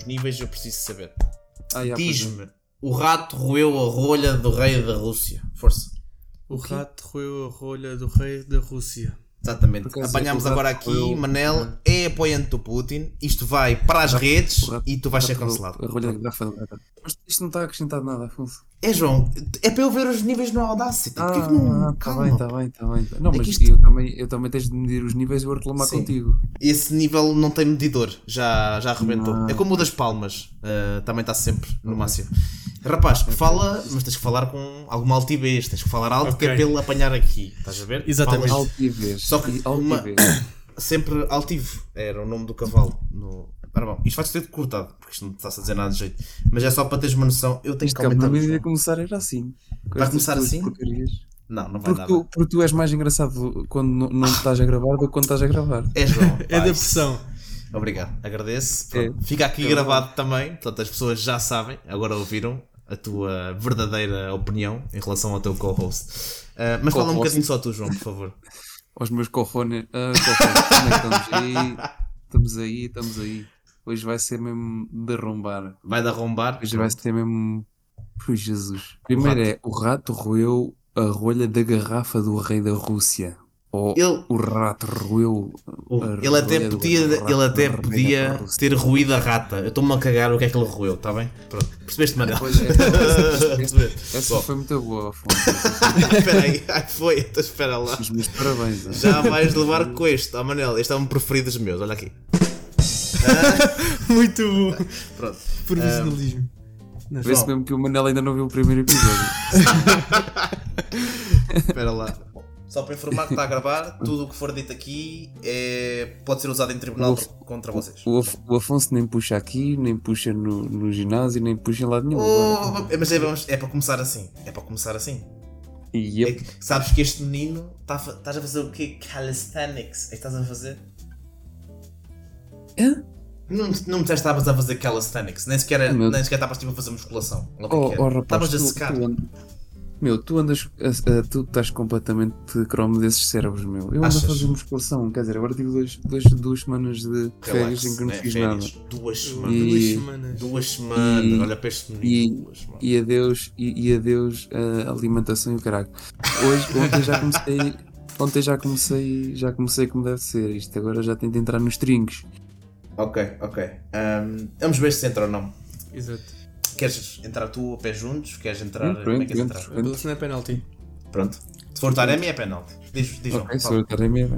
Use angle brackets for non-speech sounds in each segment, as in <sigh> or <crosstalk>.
nos níveis, eu preciso saber. Ah, já, pois é. Diz-me, o rato roeu a rolha do rei da Rússia. Força. O rato roeu a rolha do rei da Rússia. Exatamente. Apanhámos agora aqui, roeu- Manel é apoiante do Putin. Isto vai para as redes rato- e tu vais ser A cancelado. rolha da garrafa do rato. Mas isto não está acrescentado nada, Afonso. É João, é para eu ver os níveis no Audacity. Porquê que não. Ah, tá Calma. bem, tá bem, tá bem. Não, É mas isto- eu, também, eu também tens de medir os níveis e eu vou reclamar Sim. contigo. Esse nível não tem medidor, já, já arrebentou. Não. É como o das palmas, uh, também está sempre no máximo. Rapaz, fala, mas tens que falar com alguma altivez, tens que falar alto que é ele apanhar aqui, estás a ver? Exatamente. Falas Altivez. Só que E uma- altivez. <coughs> sempre altivo, era o nome do cavalo. No... Ora bom, isto vai ser cortado, porque isto não está-se a dizer nada de jeito. Mas é só para teres uma noção, eu tenho Isto que aumentar. vida ia começar era assim. Vai começar assim? porcarias. Não, não vai Porque nada. tu, porque tu és mais engraçado quando não, não estás a gravar do que quando estás a gravar. É João. <laughs> É da vai. pressão. Obrigado, agradeço. É. Fica aqui É gravado também, portanto as pessoas já sabem, agora ouviram a tua verdadeira opinião em relação ao teu co-host. Ah, mas fala um bocadinho só tu, João, por favor. Aos meus como é que estamos aí? <laughs> Estamos aí, estamos aí. Hoje vai ser mesmo de arrombar. Vai dar arrombar. Hoje vai ser mesmo. Ui, Jesus. Primeiro é: o rato roeu a rolha da garrafa do rei da Rússia. Ou Ele- o rato roeu. O- Ele até podia, ele até podia ter ruído a rata. Eu estou-me a cagar o que é que ele roeu, está bem? Pronto. Percebeste, Manel? Pois é. Perceber. <laughs> Essa foi muito boa. <laughs> Espera aí, ai foi, então espera lá. Os meus parabéns. ah. Já vais levar com este, ó Manel, este é um preferido dos meus, olha aqui. <laughs> Muito bom. Pronto. Profissionalismo. Não, Vê-se mesmo que o Manel ainda não viu o primeiro episódio. <laughs> Espera lá. Só para informar que está a gravar, tudo o que for dito aqui é... pode ser usado em tribunal Uf. contra vocês. O, Af- o Afonso nem puxa aqui, nem puxa no, no ginásio, nem puxa em lado nenhum. Oh, mas é, vamos- é para começar assim. É para começar assim. E É eu, que, sabes que este menino está estás a fazer o quê? Calisthenics. É que estás a fazer? Hã? Não, não me disseste que estavas a fazer calisthenics, nem sequer, Meu- nem sequer estavas tipo, a fazer musculação. É Oh, oh rapaz, Estavas a tu, secar. tu meu, tu andas, a- a- tu estás completamente cromo desses cérebros, meu. Eu ando Achas? a fazer musculação, quer dizer, agora tive dois, dois, duas semanas de férias em que não né? fiz Férias. nada. Duas semanas. E- Duas semanas. Duas semanas. e- Olha para este menino. e- duas semanas. E adeus, e, e adeus a alimentação e o caralho. Hoje, ontem já comecei, <laughs> ontem já comecei, já comecei como deve ser. Isto agora já tento entrar nos trinques. Ok, ok. Ahm, vamos ver se entra ou não. Exato. Queres entrar tu a pé juntos? Queres entrar. Entro, Como é que queres entro, entrar? se não é penalti. Pronto. Se for Taremi é penalti. Diz, diz João, Ok, fala. sou a Taremi.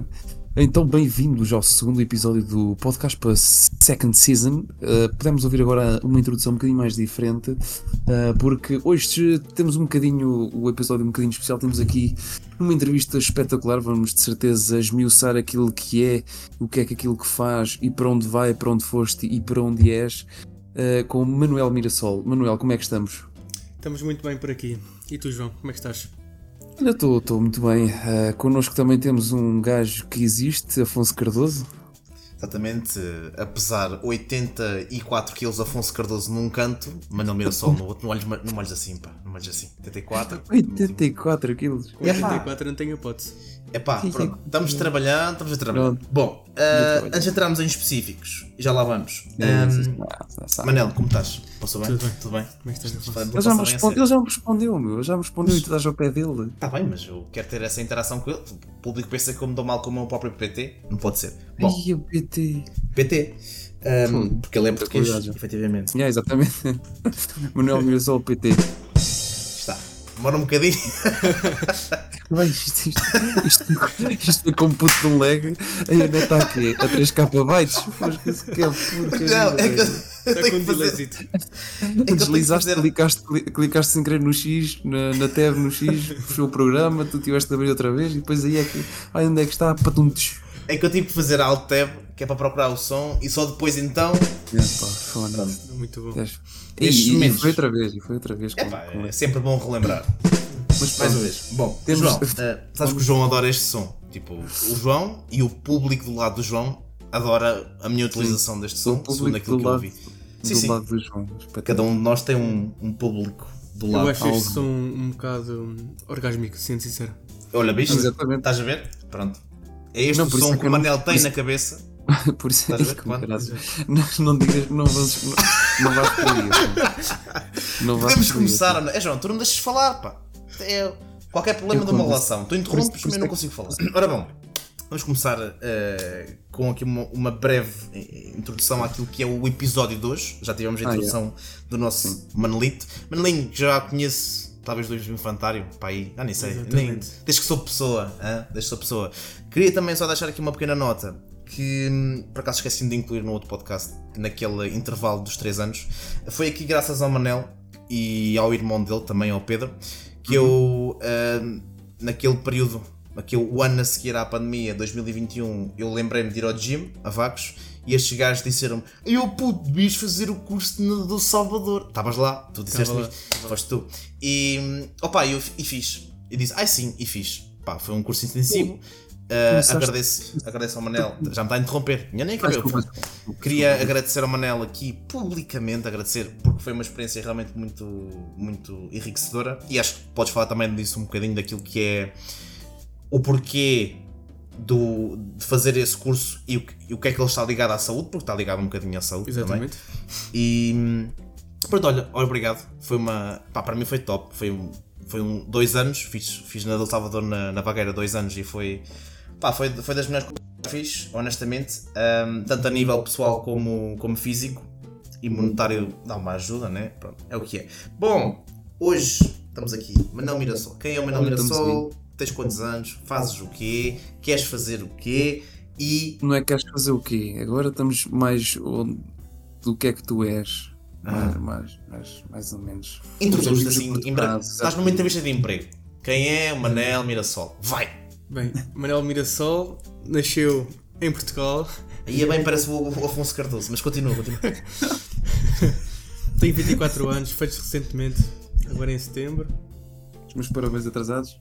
Então, bem-vindos ao segundo episódio do podcast para Second Season. Uh, podemos ouvir agora uma introdução um bocadinho mais diferente, uh, porque hoje temos um bocadinho, o episódio um bocadinho especial. Temos aqui uma entrevista espetacular. Vamos de certeza esmiuçar aquilo que é, o que é que aquilo que faz e para onde vai, para onde foste e para onde és, uh, com Manuel Mirassol. Manuel, como é que estamos? Estamos muito bem por aqui. E tu, João, como é que estás? Olha, estou muito bem. Uh, connosco também temos um gajo que existe, Afonso Cardoso. Exatamente. A pesar 84 kg Afonso Cardoso num canto, Manuel Mirassol no outro. Não olhes, não olhes assim, pá. Não olhes assim. 84. 84 quilos. Com 84 não tenho hipótese. É pá, pronto. Estamos trabalhando, estamos a trabalhar. Pronto. Bom, trabalhar. antes de entrarmos em específicos, e já lá vamos. É, Ahm, Ah, já sabe. Manel, como estás? Passou bem? Tudo bem. Tudo bem? Como é que estás, Ele já, me a responde- sério. ele já me respondeu, meu. Ele já me respondeu e tu estás ao pé dele. Tá bem, mas eu quero ter essa interação com ele. O público pensa que eu me dou mal com o meu próprio PT. Não pode ser. Bom, Ai, o PT. PT. ahm, porque ele é português, já. efetivamente. Yeah, exatamente. <laughs> Manuel Mirassol, PT. Demora um bocadinho. <laughs> Bem, isto, isto, isto, isto foi como puto de um leg. Ainda está aqui a 3k bytes. Pois que isso que é porcaria, Não, é que Está tenho com fazer. delayzito. É Deslizaste, clicaste, cli- clicaste sem querer no X, na, na tab no X, fechou o programa, tu tiveste de abrir outra vez e depois aí é que. Ai, onde é que está? Patuntos. É que eu tive que fazer Alt Tab, que é para procurar o som, e só depois então. Epá, foda-se. Muito bom. E, e, e foi outra vez, e foi outra vez. com- Epá, com- é sempre bom relembrar. Mas Mais uma vez. Bom, Temos- João, eh, <laughs> sabes que o João adora este som. Tipo, o João e o público do lado do João adora a minha utilização deste som, O segundo aquilo do que eu lado, ouvi. do Sim, sim. lado do João. Cada um de nós tem um, um público do Eu lado. acho este som um bocado orgásmico, sendo sincero. Olha, bicho, Exatamente. estás a ver? Pronto. É este Não, o por isso som é que o eu Manel tem isso- na cabeça. <laughs> Por isso é Estás a ver? que, caralho, Quando- <laughs> não, não digas, não vamos. Não, não vais por aí. assim. Não vais Podemos aí, começar, Ana. É João, tu não me deixas falar, pá. É qualquer problema Eu de uma relação. Tu interrompes, isso- mas eu não isso consigo falar. Ora bom, vamos começar eh, com aqui uma, uma breve eh, introdução àquilo que é o episódio de hoje. Já tivemos a Ah, introdução do nosso Manelito. Manelinho, que já conheço, talvez do infantário, pá aí, ah, nem sei. Nem, Exatamente. desde que sou pessoa, desde que sou pessoa. Queria também só deixar aqui uma pequena nota. Que por acaso esqueci de incluir no outro podcast, naquele intervalo dos 3 anos. Foi aqui graças ao Manel e ao irmão dele, também ao Pedro, que eu, hum, naquele período, aquele, o ano a seguir à pandemia, 2021, eu lembrei-me de ir ao gym, a Vagos, e estes gajos disseram-me: Eu puto, devias fazer o curso de nadador Salvador. Estavas lá, tu disseste lá, isto, foste tu. E, opa, eu e fiz. E disse: Ai sim, e fiz. Pá, foi um curso intensivo. Uh, Começaste- agradeço, agradeço ao Manel, já me está a interromper, ainda nem acabei. Queria agradecer ao Manel aqui publicamente, agradecer porque foi uma experiência realmente muito, muito enriquecedora e acho que podes falar também disso um bocadinho daquilo que é o porquê do, de fazer esse curso e o, que- e o que é que ele está ligado à saúde, porque está ligado um bocadinho à saúde também. Exatamente. E hum, pronto, olha, obrigado. Foi uma. Pá, para mim foi top. Foi um. Foi um dois anos, fiz, fiz na El Salvador na, na Vagueira dois anos e foi. Pá, foi, foi das melhores coisas que fiz, honestamente. Hum, tanto a nível pessoal como, como físico. E monetário dá uma ajuda, né? Pronto, é o que é. Bom, hoje estamos aqui. Manel Mirassol. Quem é o estamos Mirassol? Tens quantos anos? Fazes o quê? Queres fazer o quê? E. Não é que queres fazer o quê? Agora estamos mais onde- do que é que tu és. Mais, mais, mais, mais ou menos. Introduz-te assim, em breve. Estás numa entrevista de emprego. Quem é o Manel Mirassol? Vai! Bem, Manuel Mirassol nasceu em Portugal, Aí é bem, parece o Afonso Cardoso, mas continua, continua. <laughs> tem 24 anos, feitos recentemente, agora em setembro. Os meus parabéns atrasados.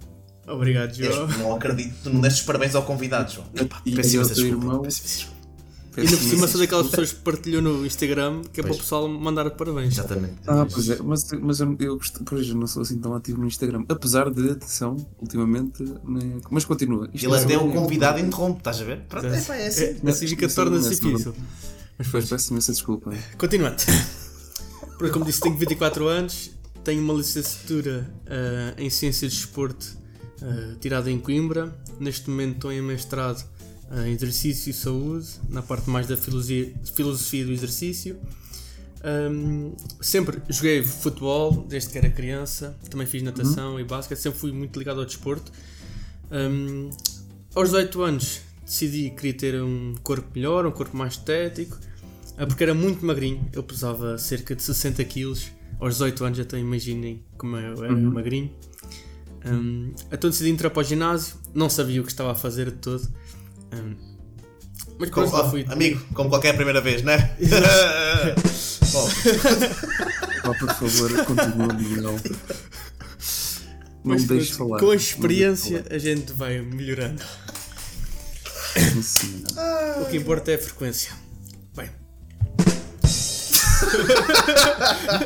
Obrigado, Eu João. não acredito, tu não destes parabéns ao convidado, João. Epá, E- e ao teu irmão? peço. E ainda por cima sou daquelas pessoas que partilhou no Instagram, que é para Pois. o pessoal mandar parabéns. Exatamente. Ah, pois é, mas, mas eu, eu, pois, eu não sou assim tão ativo no Instagram. Apesar de, atenção, ultimamente. né, Mas continua. Isto Ele é até só- o convidado interrompe, estás a ver? Pronto, é, pá, é assim. É, assim fica Isso- torna-se difícil. Mas depois peço imensa desculpa. Continuando. Porque, como disse, tenho 24 anos, tenho uma licenciatura ah, em Ciências de Desporto ah, tirada em Coimbra. Neste momento estou em mestrado em Exercício e Saúde, na parte mais da filosofia, filosofia do exercício. Ahm, sempre joguei futebol desde que era criança, também fiz natação e basquete, sempre fui muito ligado ao desporto. Ahm, aos 18 anos decidi que queria ter um corpo melhor, um corpo mais estético, ah, porque era muito magrinho, eu pesava cerca de 60 kg aos 18 anos, então imaginem como eu era magrinho. Ahm, então decidi entrar para o ginásio, não sabia o que estava a fazer de todo. Ahm, mas Como- oh, fui. amigo, como qualquer primeira vez, não é? <laughs> Bom, Pá, por favor, continua, Miguel. Não me deixes falar. Com a experiência a gente vai melhorando. Sim. O que importa é a frequência. Bem,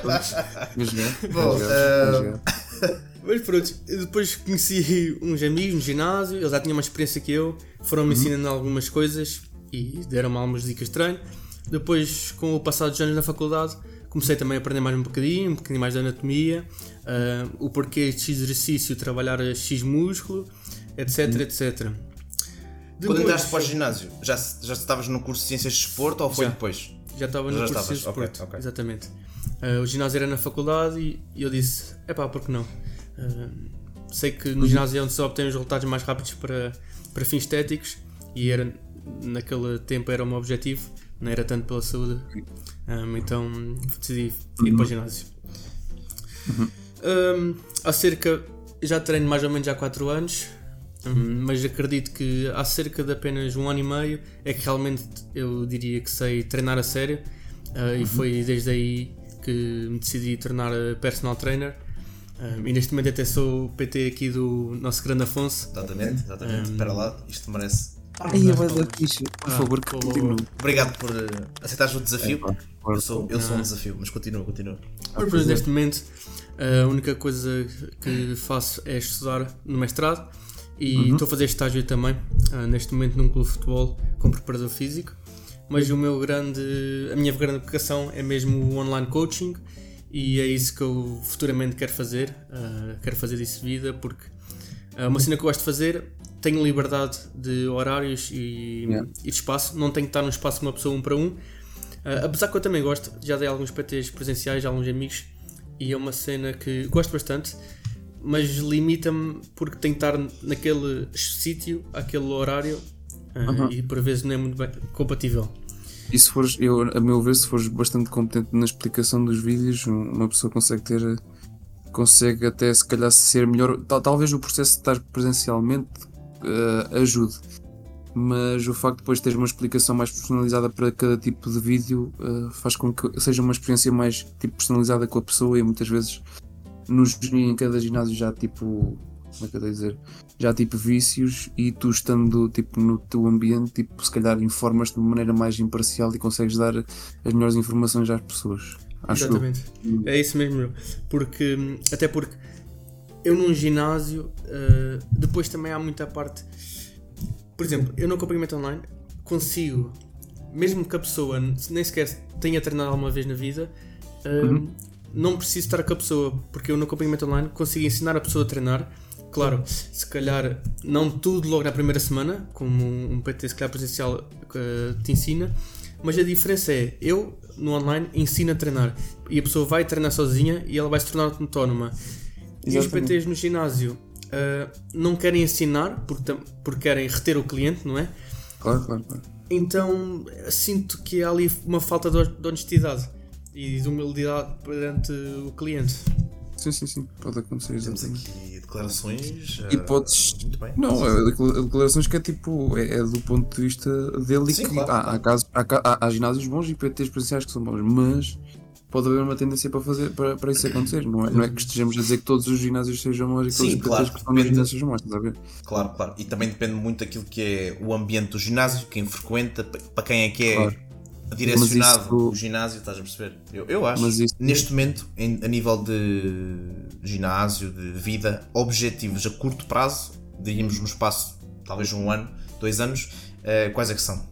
Mas já, Bom, eh, já. Mas pronto, depois conheci uns amigos no ginásio, eles já tinham mais experiência que eu, foram-me ensinando algumas coisas e deram-me algumas dicas de treino. Depois, com o passar dos anos na faculdade, comecei também a aprender mais um bocadinho, um bocadinho mais de anatomia, ah, o porquê de X exercício, trabalhar a X músculo, etc, etc. quando Depois- entraste para o ginásio, já, já estavas no curso de Ciências de Desporto ou foi Já. depois? Já estava no Já curso estavas, de ok, desporto, ok. exatamente. Ah, o ginásio era na faculdade e, e eu disse, é pá, por que não? Sei que no ginásio é onde se obtém os resultados mais rápidos para, para fins estéticos e era, naquele tempo era o meu objetivo, não era tanto pela saúde. Ah, então decidi ir para o ginásio. Ah, há cerca, já treino mais ou menos há 4 anos, mas acredito que há cerca de apenas um ano e meio é que realmente eu diria que sei treinar a sério uh, e foi desde aí que me decidi tornar personal trainer Um, e neste momento até sou PT aqui do nosso grande Afonso Exatamente, exatamente. Espera lá, isto merece. Ai, vai dar fixe. Por favor, que continue. Obrigado por eh, aceitares o desafio. Epá, Eu sou, eu sou um desafio, mas continua, continua. Por exemplo, neste momento a única coisa que faço é estudar no mestrado e estou a fazer estágio também, ah, neste momento num clube de futebol como preparador físico. mas o meu grande, a minha grande vocação é mesmo o online coaching e é isso que eu futuramente quero fazer. Uh, quero fazer disso vida porque é uma cena que eu gosto de fazer. Tenho liberdade de horários e, Yeah. e de espaço, não tenho que estar num espaço de uma pessoa um para um. Uh, apesar que eu também gosto, já dei alguns PTs presenciais a alguns amigos e é uma cena que gosto bastante, mas limita-me porque tenho que estar naquele sítio, aquele horário uh, Uhum. e por vezes não é muito bem compatível. E se fores, eu, a meu ver, se fores bastante competente na explicação dos vídeos, um- uma pessoa consegue ter. consegue até se calhar ser melhor. Tal- talvez o processo de estar presencialmente eh, ajude. Mas o facto de depois teres uma explicação mais personalizada para cada tipo de vídeo eh, faz com que seja uma experiência mais tipo, personalizada com a pessoa e muitas vezes nos, em cada ginásio já tipo. Como é que eu devo dizer? Já tipo vícios e tu estando tipo no teu ambiente, tipo, se calhar informas de uma maneira mais imparcial e consegues dar as melhores informações às pessoas. Acho eu. Exatamente. É isso mesmo. Porque, hum, até porque eu num ginásio, uh, depois também há muita parte. Por exemplo, eu no acompanhamento online consigo, mesmo que a pessoa nem sequer tenha treinado alguma vez na vida, hum, não preciso estar com a pessoa, porque eu no acompanhamento online consigo ensinar a pessoa a treinar. Claro, se calhar não tudo logo na primeira semana, como um PT se calhar presencial uh, te ensina, mas a diferença é, eu no online ensino a treinar e a pessoa vai treinar sozinha e ela vai se tornar autónoma. E os Exatamente. PTs no ginásio uh, não querem ensinar porque, porque querem reter o cliente, não é? Claro, claro, claro. Então sinto que há ali uma falta de honestidade e de humildade perante o cliente. Sim, sim, sim. Pode acontecer. Temos exatamente. aqui declarações. E eh, podes. Muito bem. Não, é decla- declarações que é tipo, é, é do ponto de vista dele Sim, e que claro, há, há, casos- há, há- há ginásios bons e PTs presenciais que são bons, mas pode haver uma tendência para, fazer, para, para isso acontecer. Não é, não é que estejamos a dizer que todos os ginásios sejam maus e que todos Sim, os PTs claro, que estão nos ginásios sejam maus, estás a ver? Claro, claro. E também depende muito daquilo que é o ambiente do ginásio, quem frequenta, pa- para quem é que é Claro. Direcionado isso- o ginásio, estás a perceber? Eu, eu acho. Mas isso- Neste momento, em- a nível de ginásio, de vida, objetivos a curto prazo, diríamos no espaço talvez um ano, dois anos, eh, quais é que são?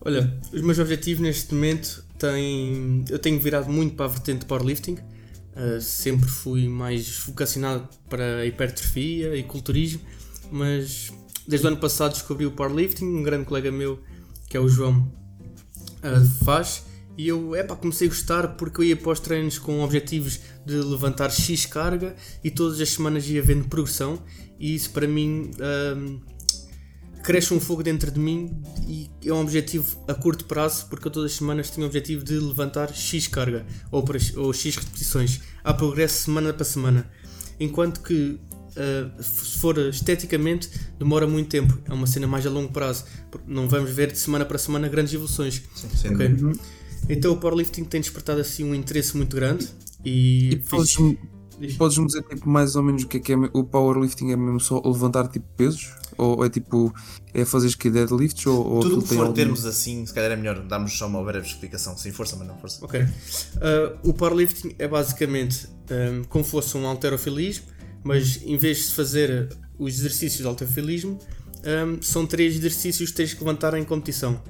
Olha, os meus objetivos neste momento têm. Eu tenho virado muito para a vertente de powerlifting. Uh, sempre fui mais vocacionado para a hipertrofia e culturismo, mas desde o ano passado descobri o powerlifting. Um grande colega meu, que é o João, uh, faz. E eu epá, comecei a gostar porque eu ia para os treinos com objetivos de levantar X carga e todas as semanas ia vendo progressão. E isso para mim um, cresce um fogo dentro de mim e é um objetivo a curto prazo, porque eu todas as semanas tenho o objetivo de levantar X carga ou, para- ou X repetições. Há progresso semana para semana. Enquanto que uh, se for esteticamente demora muito tempo, é uma cena mais a longo prazo, não vamos ver de semana para semana grandes evoluções. Sim, Ok? Então o powerlifting tem despertado assim um interesse muito grande e, E podes-me podes dizer tipo, mais ou menos o que é que é o powerlifting? É mesmo só levantar tipo pesos? Ou é tipo, é fazer que deadlifts? Ou, ou Tudo o que for algum- termos assim, se calhar é melhor darmos só uma breve explicação. Sim, força, mas não força. Ok. Uh, o powerlifting é basicamente um, como fosse um halterofilismo, mas em vez de fazer os exercícios de halterofilismo, um, são três exercícios que tens que levantar em competição.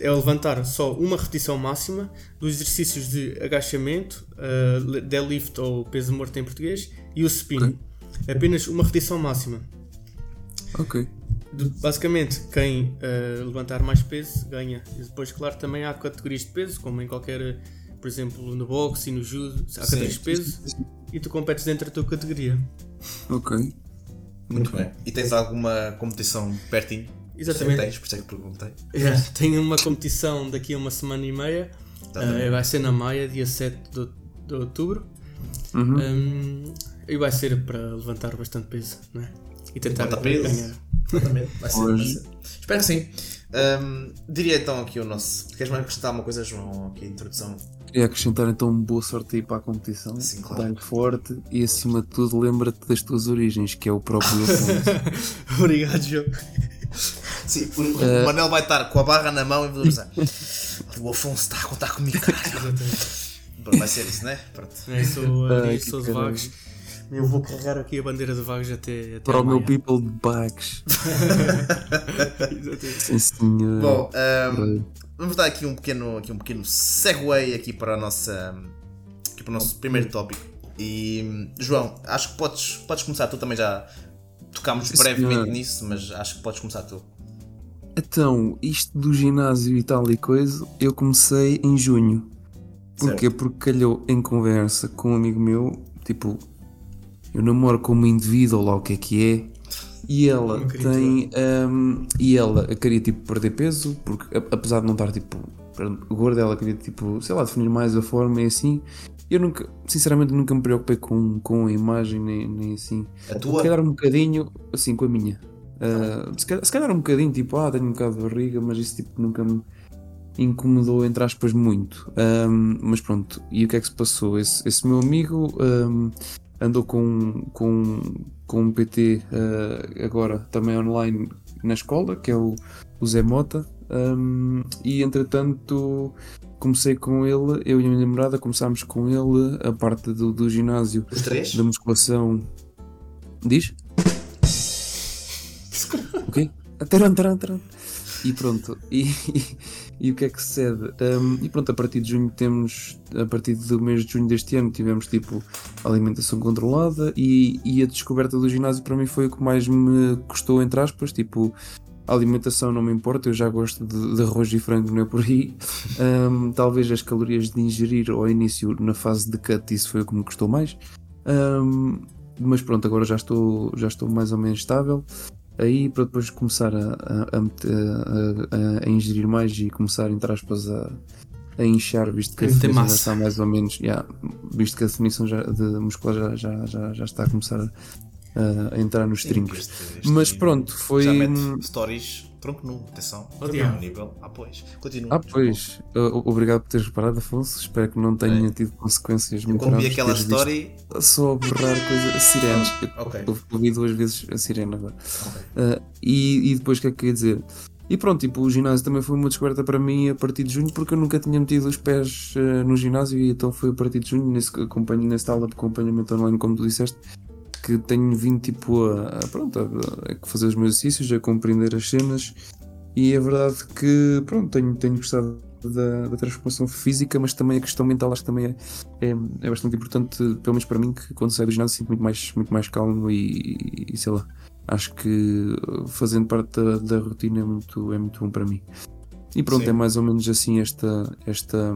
É levantar só uma repetição máxima dos exercícios de agachamento, uh, deadlift ou peso morto em português, e o spin. Ok. Apenas uma repetição máxima. Ok. De- basicamente, quem eh, levantar mais peso ganha. E depois, claro, também há categorias de peso, como em qualquer, por exemplo, no boxe e no judo, há categorias de peso e tu competes dentro da tua categoria. Ok. Muito bem. E tens alguma competição pertinho? Exatamente. Tens, por isso é que perguntei. Yeah, tenho uma competição daqui a uma semana e meia, Exatamente. eh, vai ser na Maia, dia 7 de, de outubro, Uhum. Um, e vai ser para levantar bastante peso, não é? E tentar peso. ganhar. Exatamente. Vai ser, vai ser. Espero que sim. Ahm, diria então aqui o nosso. Queres mais acrescentar alguma coisa, João? Aqui a introdução. Queria acrescentar então boa sorte aí para a competição. Sim, claro. Dá-lhe forte e acima de tudo lembra-te das tuas origens, que é o próprio <laughs> Afonso. Obrigado, João. Sim, o, o Manel vai estar com a barra na mão e vou dizer: O Afonso está a contar comigo. <laughs> Pronto, vai ser isso, né? Pronto. É, sou, <laughs> Ai, uh, que sou de vagos. Eu vou carregar aqui a bandeira de Vagos até, até Para o meu people de Bags. Exatamente. Sim, senhor. Bom, ahm, vamos dar aqui um pequeno, aqui um pequeno segue aqui para a nossa aqui para o nosso primeiro tópico. E João, acho que podes, podes começar, tu também já tocámos Sim, brevemente senhor. nisso, mas acho que podes começar tu. Então, isto do ginásio e tal e coisa, eu comecei em junho. Porquê? Porque calhou em conversa com um amigo meu, tipo, eu namoro com uma indivídua, ou lá o que é que é, e ela tem. hum, e ela queria tipo perder peso, porque apesar de não estar tipo gorda, ela queria tipo, sei lá, definir mais a forma e assim. Eu nunca, sinceramente, nunca me preocupei com, com a imagem nem, nem assim. A Se tua? calhar um bocadinho, assim, com a minha. Ah, se, calhar, se calhar um bocadinho, tipo, ah, tenho um bocado de barriga, mas isso tipo, nunca me incomodou, entre aspas, muito. Ahm, mas pronto, e o que é que se passou? Esse, esse meu amigo ahm, andou com, com, com um PT ah, agora também online na escola, que é o, o Zé Mota. ahm, e entretanto comecei com ele, eu e a minha namorada começámos com ele a parte do, do ginásio Os três? da musculação. Diz? <laughs> o quê? Taran, taran, taran. E pronto, e, e, e o que é que sucede? Um, e pronto, a partir de junho temos, a partir do mês de junho deste ano, tivemos tipo alimentação controlada e, e a descoberta do ginásio para mim foi o que mais me custou, entre aspas, tipo. A alimentação não me importa, eu já gosto de, de arroz e frango, não é por aí. Um, talvez as calorias de ingerir ao início, na fase de cut, isso foi o que me custou mais. Um, mas pronto, agora já estou, já estou mais ou menos estável. Aí para depois começar a, a, a, a- ingerir mais e começar, entre aspas, a, a inchar, visto que a definição já está mais ou menos, yeah, visto que a definição já, de muscular já, já, já, já está a começar a, a entrar nos trincos. Mas pronto, foi. Já mete stories, tronco nu, atenção. Oh, diabo. é um nível. Ah, pois. Continua. Ah, pois, o- obrigado por teres reparado, Afonso. Espero que não tenha tido consequências Eu muito quando vi graves aquela teres visto story. Só a berrar coisa, sirenes. Ok. Eu ouvi duas vezes a sirene agora. Ok. Ah, e, e depois o que é que eu ia dizer? E pronto, tipo, o ginásio também foi uma descoberta para mim a partir de junho, porque eu nunca tinha metido os pés ah, no ginásio e então foi a partir de junho, nesse, acompanho, nesse tal de acompanhamento online, como tu disseste, que tenho vindo tipo a, a, pronto, a, a fazer os meus exercícios, a compreender as cenas e é verdade que pronto, tenho, tenho gostado da, da transformação física, mas também a questão mental acho que também é, é, é bastante importante, pelo menos para mim, que quando saio do ginásio sinto muito mais, muito mais calmo e, e sei lá, acho que fazendo parte da, da rotina é muito, é muito bom para mim. E pronto, Sim. é mais ou menos assim esta, esta,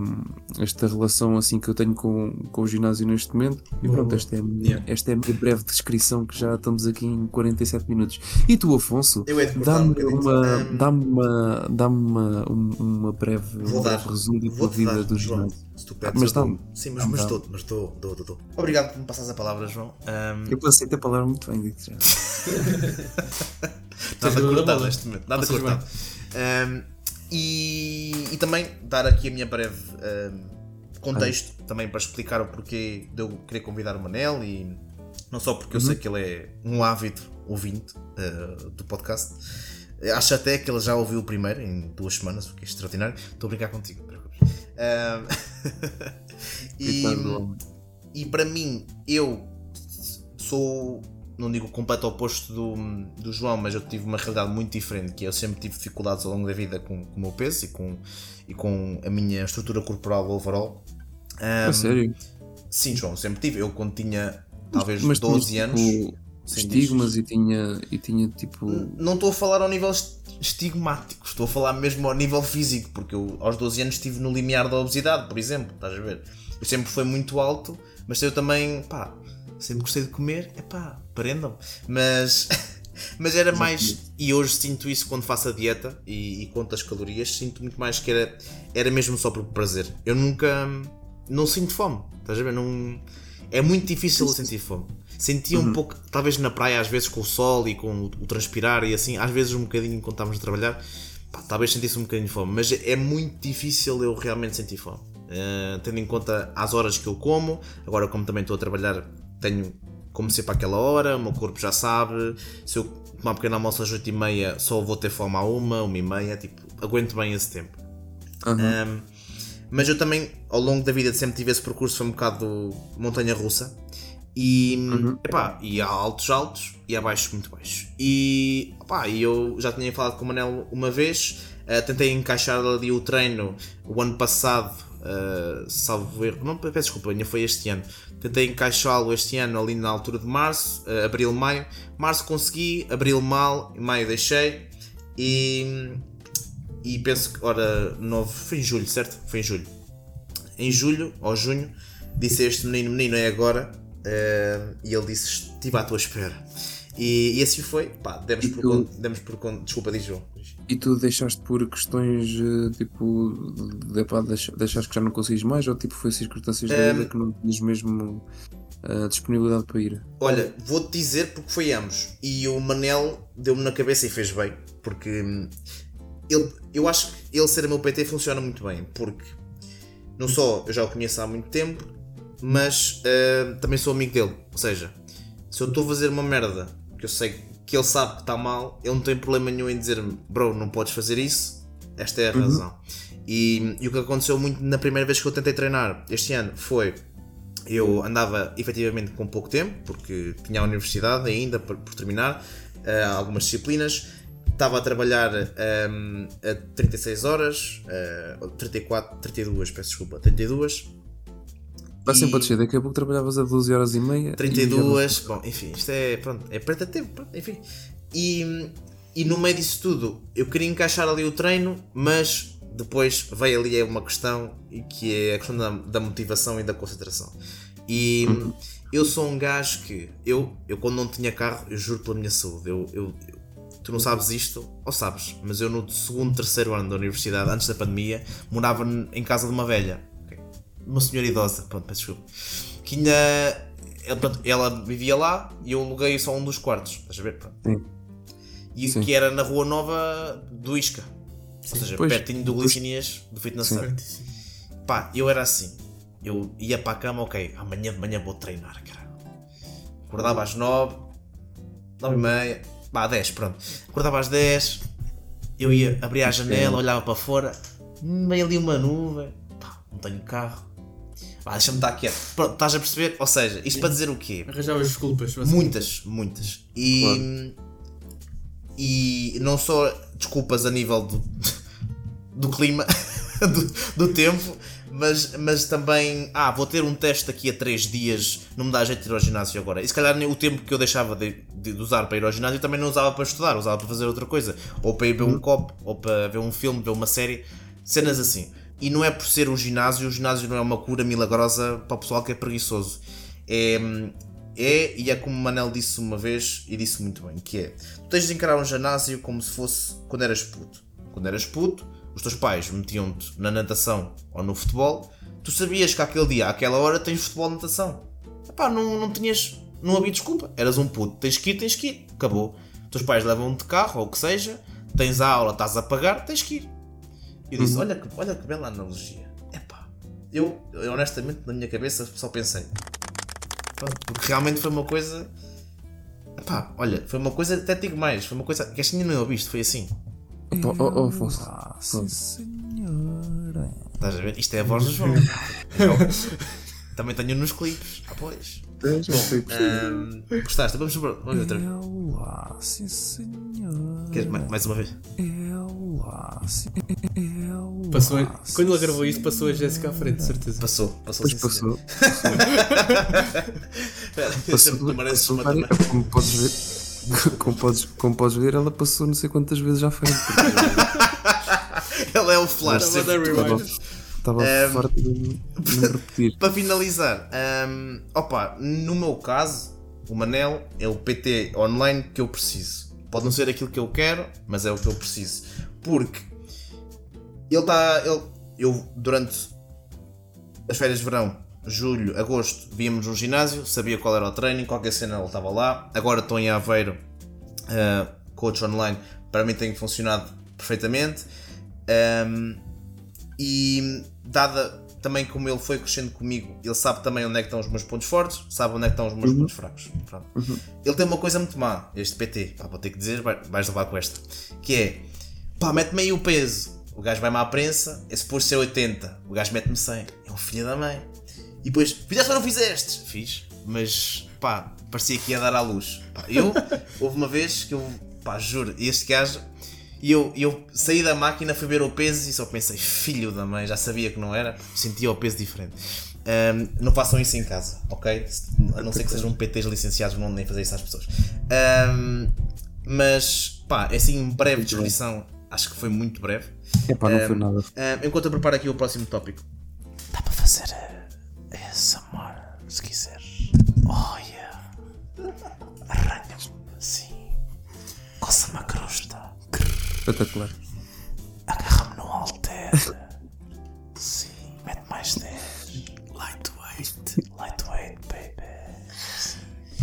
esta relação assim que eu tenho com, com o ginásio neste momento. E pronto, esta é, a minha, Yeah. esta é a minha breve descrição que já estamos aqui em 47 minutos. E tu, Afonso? É um Dá-me bocadinho. uma, dá-me uma, dá-me uma, um- uma breve, Vou um dar. breve resumo da vida dar, do João. ginásio. Se tu pedes, mas eu dou. dá-me. Sim, mas, Dá-me, mas dá-me. dou, mas dou, dou, dou, dou. Obrigado por me passares a palavra, João. Eu passei a palavra muito bem, digo já. <laughs> Nada cortado neste momento. Nada cortado. E, e também dar aqui a minha breve ahm, contexto também para explicar o porquê de eu querer convidar o Manel e não só porque eu sei que ele é um ávido ouvinte ah, do podcast. Acho até que ele já ouviu o primeiro em duas semanas, o que é extraordinário. Estou a brincar contigo, não te preocupes. Ahm, <laughs> e, e para mim, eu sou, não digo o completo oposto do, do João, mas eu tive uma realidade muito diferente, que eu sempre tive dificuldades ao longo da vida com, com o meu peso e com, e com a minha estrutura corporal overall. A Ahm, sério? Sim, João, sempre tive. Eu quando tinha talvez Mas 12 tinhas, anos. tipo, estigmas e tinha, e tinha tipo. Não estou a falar ao nível est- estigmático, estou a falar mesmo ao nível físico, porque eu aos 12 anos estive no limiar da obesidade, por exemplo, estás a ver? Eu sempre fui muito alto, mas eu também, pá, sempre gostei de comer, é pá, prendam Mas, <laughs> mas era mais, e hoje sinto isso quando faço a dieta e, e conto as calorias, sinto muito mais que era, era mesmo só por prazer. Eu nunca, não sinto fome, estás a ver? Não, é muito difícil eu sentir fome. Sentia um pouco, talvez na praia, às vezes com o sol e com o, transpirar e assim, às vezes um bocadinho quando estávamos a trabalhar, pá, talvez sentisse um bocadinho de fome, mas é muito difícil eu realmente sentir fome. Eh, tendo em conta as horas que eu como, agora como também estou a trabalhar, tenho como sempre àquela hora, o meu corpo já sabe, se eu tomar um pequeno almoço às 8h30 só vou ter fome à uma, uma e meia, tipo, aguento bem esse tempo. aham. Um, mas eu também, ao longo da vida, sempre tive esse percurso, foi um bocado montanha russa. E, Uhum. epá, e há altos altos e há baixos muito baixos. E epá, e eu já tinha falado com o Manel uma vez, eh, tentei encaixar ali o treino o ano passado, eh, salvo erro, não peço desculpa, ainda foi este ano. Tentei encaixá-lo este ano ali na altura de março, eh, abril, maio. Março consegui, abril mal, maio deixei. E, e penso que, ora, novo, foi em julho, certo? Foi em julho. Em julho ou junho, disse a este menino: Menino, é agora. Eh, e ele disse: Estive à tua espera. E, e assim foi. Pá, demos E por, tu- con- demos por con- Desculpa, diz João. E tu deixaste por questões eh, tipo de, pá, deix- deixaste que já não conseguis mais ou tipo foi circunstâncias da vida que não tinhas mesmo eh, disponibilidade para ir? Olha, vou-te dizer porque foi ambos. E o Manel deu-me na cabeça e fez bem. Porque hum, ele, eu acho que ele ser meu PT funciona muito bem. Porque não só eu já o conheço há muito tempo, mas hum, também sou amigo dele. Ou seja, se eu estou a fazer uma merda eu sei que ele sabe que está mal, ele não tem problema nenhum em dizer-me, bro, não podes fazer isso. Esta é a razão. E, e o que aconteceu muito na primeira vez que eu tentei treinar este ano foi eu andava efetivamente com pouco tempo, porque tinha a universidade ainda por, por terminar, eh, algumas disciplinas. Estava a trabalhar ehm, a 36 horas, eh, 34, 32, peço desculpa, 32. Vai E- sempre a descer, daqui a pouco trabalhavas a 12 horas e meia. e já 32, bom, enfim, isto é, pronto, é perda de tempo, pronto, enfim. E, e no meio disso tudo, eu queria encaixar ali o treino, mas depois veio ali uma questão e que é a questão da, da motivação e da concentração. E eu sou um gajo que, eu, eu quando não tinha carro, eu juro pela minha saúde, eu, eu- tu não sabes isto, ou sabes, mas eu no segundo, terceiro ano da universidade, antes da pandemia, morava em casa de uma velha? Uma senhora idosa, pronto, peço desculpa, que ainda ela, pronto, ela vivia lá e eu aluguei só um dos quartos, estás a ver? Pronto. Sim. E Sim. que era na Rua Nova do Isca, ou seja, Pois. pertinho do Glicinias, do Fitness Center. Pá, eu era assim. Eu ia para a cama, ok, amanhã de manhã vou treinar, caralho. Acordava às 9, 9 e meia, pá, 10, pronto. Acordava às 10, eu ia, abria a janela, olhava para fora, meio ali uma nuvem, pá, não tenho carro. Pá, deixa-me estar quieto. Pronto, estás a perceber? Ou seja, isto para dizer o quê? Arranjava desculpas. basicamente. Muitas, muitas. E, e não só desculpas a nível do, <laughs> do clima, <laughs> do, do tempo, mas, mas também, ah, vou ter um teste daqui a 3 dias, não me dá jeito de ir ao ginásio agora. E se calhar nem o tempo que eu deixava de, de usar para ir ao ginásio também não usava para estudar, usava para fazer outra coisa. Ou para ir ver um copo, ou para ver um filme, ver uma série, cenas assim. E não é por ser um ginásio, o ginásio não é uma cura milagrosa para o pessoal que é preguiçoso. É, é, e é como o Manel disse uma vez, e disse muito bem, que é, tu tens de encarar um ginásio como se fosse quando eras puto. Quando eras puto, os teus pais metiam-te na natação ou no futebol, tu sabias que aquele dia, àquela hora, tens futebol natação. Epá, não, não tinhas, não havia desculpa, eras um puto, tens que ir, tens que ir, acabou. Os teus pais levam-te de carro, ou o que seja, tens a aula, estás a pagar, tens que ir. E eu disse, olha, que, olha que bela analogia. Epá, eu, eu honestamente na minha cabeça só pensei, porque realmente foi uma coisa. Pá, olha, foi uma coisa, até digo mais, foi uma coisa que este menino não ouviste, foi assim. Oh, oh, oh, Afonso. Sim, senhora. Estás a ver? Isto é a voz do João. João. <laughs> Também tenho nos clipes. Ah, pois. Já sei, percebi. Ahm, gostaste? Vamos, ver outra vez. Ela, sim, senhora. Queres mais, mais uma vez? Ela, sim, ela. Passou, sim, quando ele gravou isto, passou a Jéssica à frente, de certeza. Passou, passou senhor. passou. Eu Passou, passou várias- como podes ver. Como podes, como podes ver, ela passou não sei quantas vezes à frente. <laughs> porque Ele é o flash. Estava Estava Ehm, farto de, me repetir. <laughs> Para finalizar, hum, opa, no meu caso, o Manel é o PT online que eu preciso. Pode não ser aquilo que eu quero, mas é o que eu preciso. Porque ele está. Ele, eu, durante as férias de verão, julho, agosto, víamos no ginásio, sabia qual era o treino, qualquer cena ele estava lá. Agora estou em Aveiro, uh, coach online, para mim tem funcionado perfeitamente. Um, e dada também como ele foi crescendo comigo, ele sabe também onde é que estão os meus pontos fortes, sabe onde é que estão os meus pontos fracos. Pronto. Ele tem uma coisa muito má, este PT, pá, vou ter que dizer, vai- vais levar com esta, que é pá, mete-me aí o peso. O gajo vai-me à prensa, é suposto ser 80, o gajo mete-me 100. É um filho da mãe. E depois, fizeste ou não fizeste? Fiz. mas pá, parecia que ia dar à luz. Pá, eu, <laughs> houve uma vez que eu, pá, juro, este gajo, e eu, eu saí da máquina, fui ver o peso e só pensei, filho da mãe, já sabia que não era, sentia o peso diferente. Ahm, não façam isso em casa, ok? A não ser que sejam PTs licenciados, não nem fazer isso às pessoas. Ahm, mas, pá, é assim, breve descrição, acho que foi muito breve. Epá, não foi nada. Ahm, enquanto eu preparo aqui o próximo tópico. Dá para fazer eh, ASMR, se quiser. Oh yeah. Arranha-me assim. Coça-me a. Espetacular. Agarra-me no halter. Sim. Mete mais 10. Lightweight. Lightweight, baby.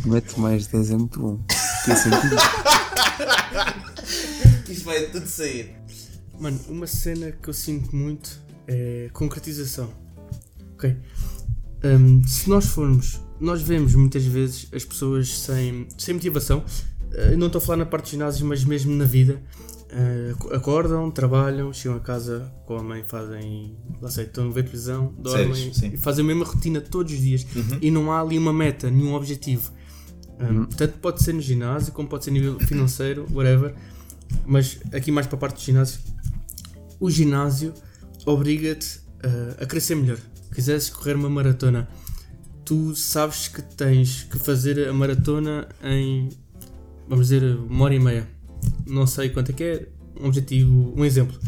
Mete mais 10 é muito bom. Tem sentido. <laughs> Isto vai tudo sair. Mano, uma cena que eu sinto muito é concretização. Ok? Hum, se nós formos, nós vemos muitas vezes as pessoas sem, sem motivação. Eh, não estou a falar na parte do ginásio, mas mesmo na vida. Eh, acordam, trabalham, chegam a casa, comem, fazem. Lá sei, estão a ver televisão, dormem e fazem a mesma rotina todos os dias. E não há ali uma meta, nenhum objetivo. Hum, Tanto pode ser no ginásio, como pode ser a nível financeiro, whatever. Mas aqui mais para a parte do ginásio, o ginásio obriga-te uh, a crescer melhor. Quiseres correr uma maratona, tu sabes que tens que fazer a maratona em, vamos dizer, uma hora e meia. Não sei quanto é que é, um objetivo, um exemplo.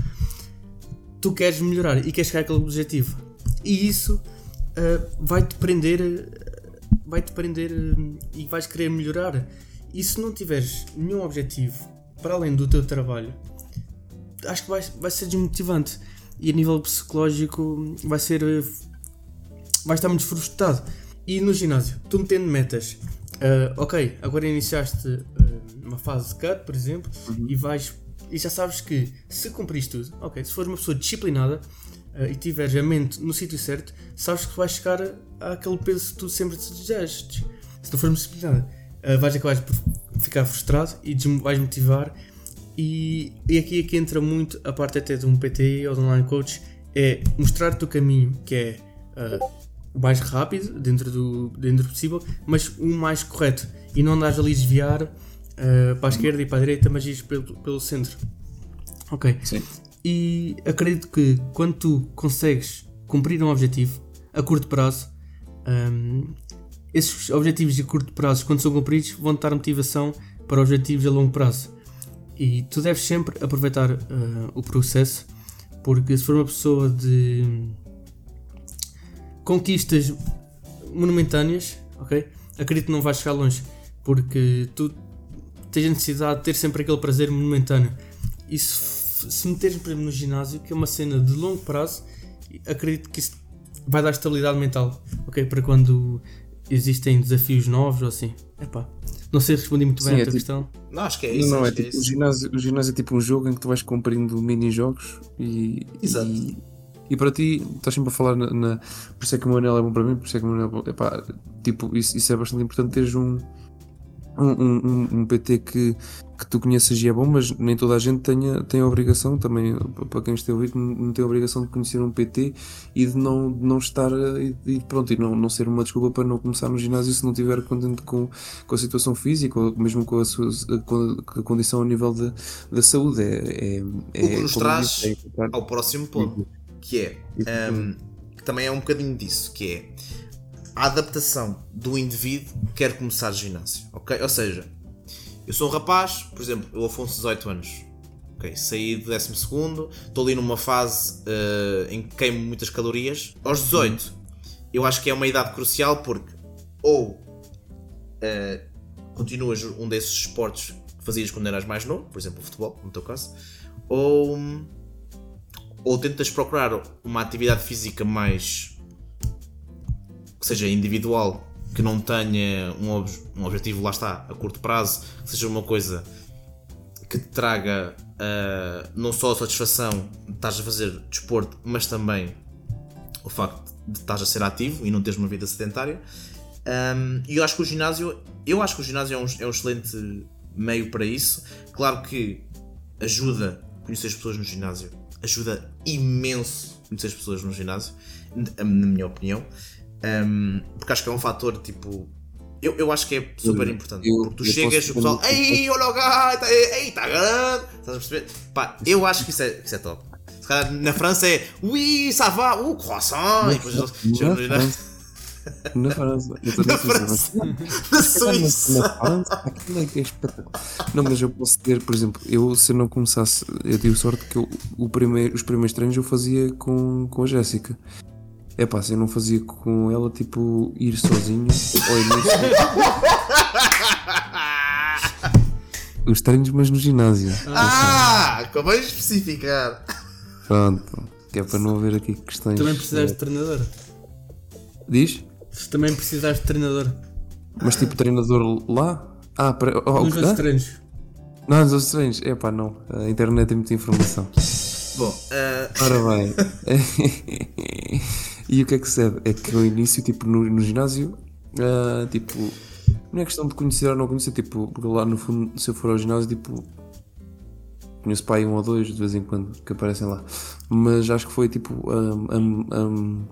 Tu queres melhorar e queres chegar àquele objetivo. E isso uh, vai-te prender, uh, vai-te prender uh, e vais querer melhorar. E se não tiveres nenhum objetivo para além do teu trabalho, acho que vai, vai ser desmotivante e a nível psicológico vai ser eh, vai estar muito frustrado e no ginásio, tu metendo metas ah, ok, agora iniciaste uma fase de cut, por exemplo e vais e já sabes que se cumprires tudo, ok, se fores uma pessoa disciplinada ah, e tiveres a mente no sítio certo, sabes que vais chegar àquele peso que tu sempre desejaste. Se não fores disciplinada ah, vais acabar por ficar frustrado e vais motivar e, e aqui é que entra muito a parte até de um PT ou de um online coach é mostrar-te o caminho que é ah, o mais rápido dentro do, dentro do possível mas o mais correto. E não andares ali a desviar ah, para a esquerda e para a direita mas ires pelo, pelo centro ok Sim. e acredito que quando tu consegues cumprir um objetivo a curto prazo, hum, esses objetivos de curto prazo, quando são cumpridos, vão dar motivação para objetivos a longo prazo. E tu deves sempre aproveitar ah, o processo, porque se for uma pessoa de conquistas monumentâneas, ok? Acredito que não vais chegar longe, porque tu tens a necessidade de ter sempre aquele prazer momentâneo. E se, se meteres, por exemplo, no ginásio, que é uma cena de longo prazo, acredito que isso vai dar estabilidade mental, ok? Para quando existem desafios novos ou assim. Epá, não sei se respondi muito bem Sim, à é tua tipo- questão. Não, acho que é isso. não, é acho que tipo, o, isso. ginásio, o ginásio é tipo um jogo em que tu vais cumprindo mini-jogos e, Exato. e, e para ti, estás sempre a falar na, na- Por isso é que o meu anel é bom para mim, por isso é que o meu anel é bom. Epá, tipo, isso, isso é bastante importante teres um. Um, um, um- PT que, que tu conheças e é bom, mas nem toda a gente tenha, tem a obrigação, também para quem esteja a ouvir, não tem a obrigação de conhecer um PT e de não, de não estar e, e pronto, e não, não ser uma desculpa para não começar no ginásio se não estiver contente com, com a situação física ou mesmo com a, sua, com a- condição a nível de, da saúde. É, é, é, O que nos como traz é ao próximo ponto, que é um, que também é um bocadinho disso, que é a adaptação do indivíduo que quer começar ginásio, ok? Ou seja, eu sou um rapaz, por exemplo, eu Afonso 18 anos, ok? Saí do 12 segundo, estou ali numa fase eh, em que queimo muitas calorias. Aos 18, eu acho que é uma idade crucial porque ou eh, continuas um desses esportes que fazias quando eras mais novo, por exemplo, o futebol, no teu caso, ou ou tentas procurar uma atividade física mais seja individual, que não tenha um, ob- um objetivo, lá está, a curto prazo, que seja uma coisa que te traga ah, não só a satisfação de estás a fazer desporto, mas também o facto de estás a ser ativo e não teres uma vida sedentária. Um, e eu acho que o ginásio, eu acho que o ginásio é um, é um excelente meio para isso. Claro que ajuda a conhecer as pessoas no ginásio, ajuda imenso conhecer as pessoas no ginásio, na minha opinião, Um, porque acho que é um fator tipo Eu, eu acho que é super importante. eu- porque tu chegas e o pessoal, ei, olha o gato, ei, ei, está grande. Estás a perceber? Pá, eu acho que isso é, que isso é top. Se calhar na França é, oui, ça va, o croissant. E depois eles Na França. Na França. Na Suíça, na. França, aquilo é que é espetacular. Não, mas eu posso dizer, por exemplo, eu se eu não começasse, eu tive sorte que eu, o primeiro, os primeiros treinos eu fazia com, com a Jéssica. É pá, se eu não fazia com ela, tipo, ir sozinho ao início. Os treinos, mas no ginásio. Ah, convém especificar. Pronto. Que é para não haver aqui questões. Também precisaste eh, de treinador. Diz? Também precisaste de treinador. Mas tipo treinador lá? Ah, para. Oh, Nos outros treinos. Não, nos outros treinos. É pá, não. A internet tem muita informação. Bom, ah, Ora bem. <laughs> <laughs> e o que é que sucede? É que no início, tipo, no, no ginásio, ah, tipo, não é questão de conhecer ou não conhecer, tipo, porque lá no fundo, se eu for ao ginásio, tipo, conheço pai um ou dois de vez em quando que aparecem lá. Mas acho que foi tipo hum, hum, hum,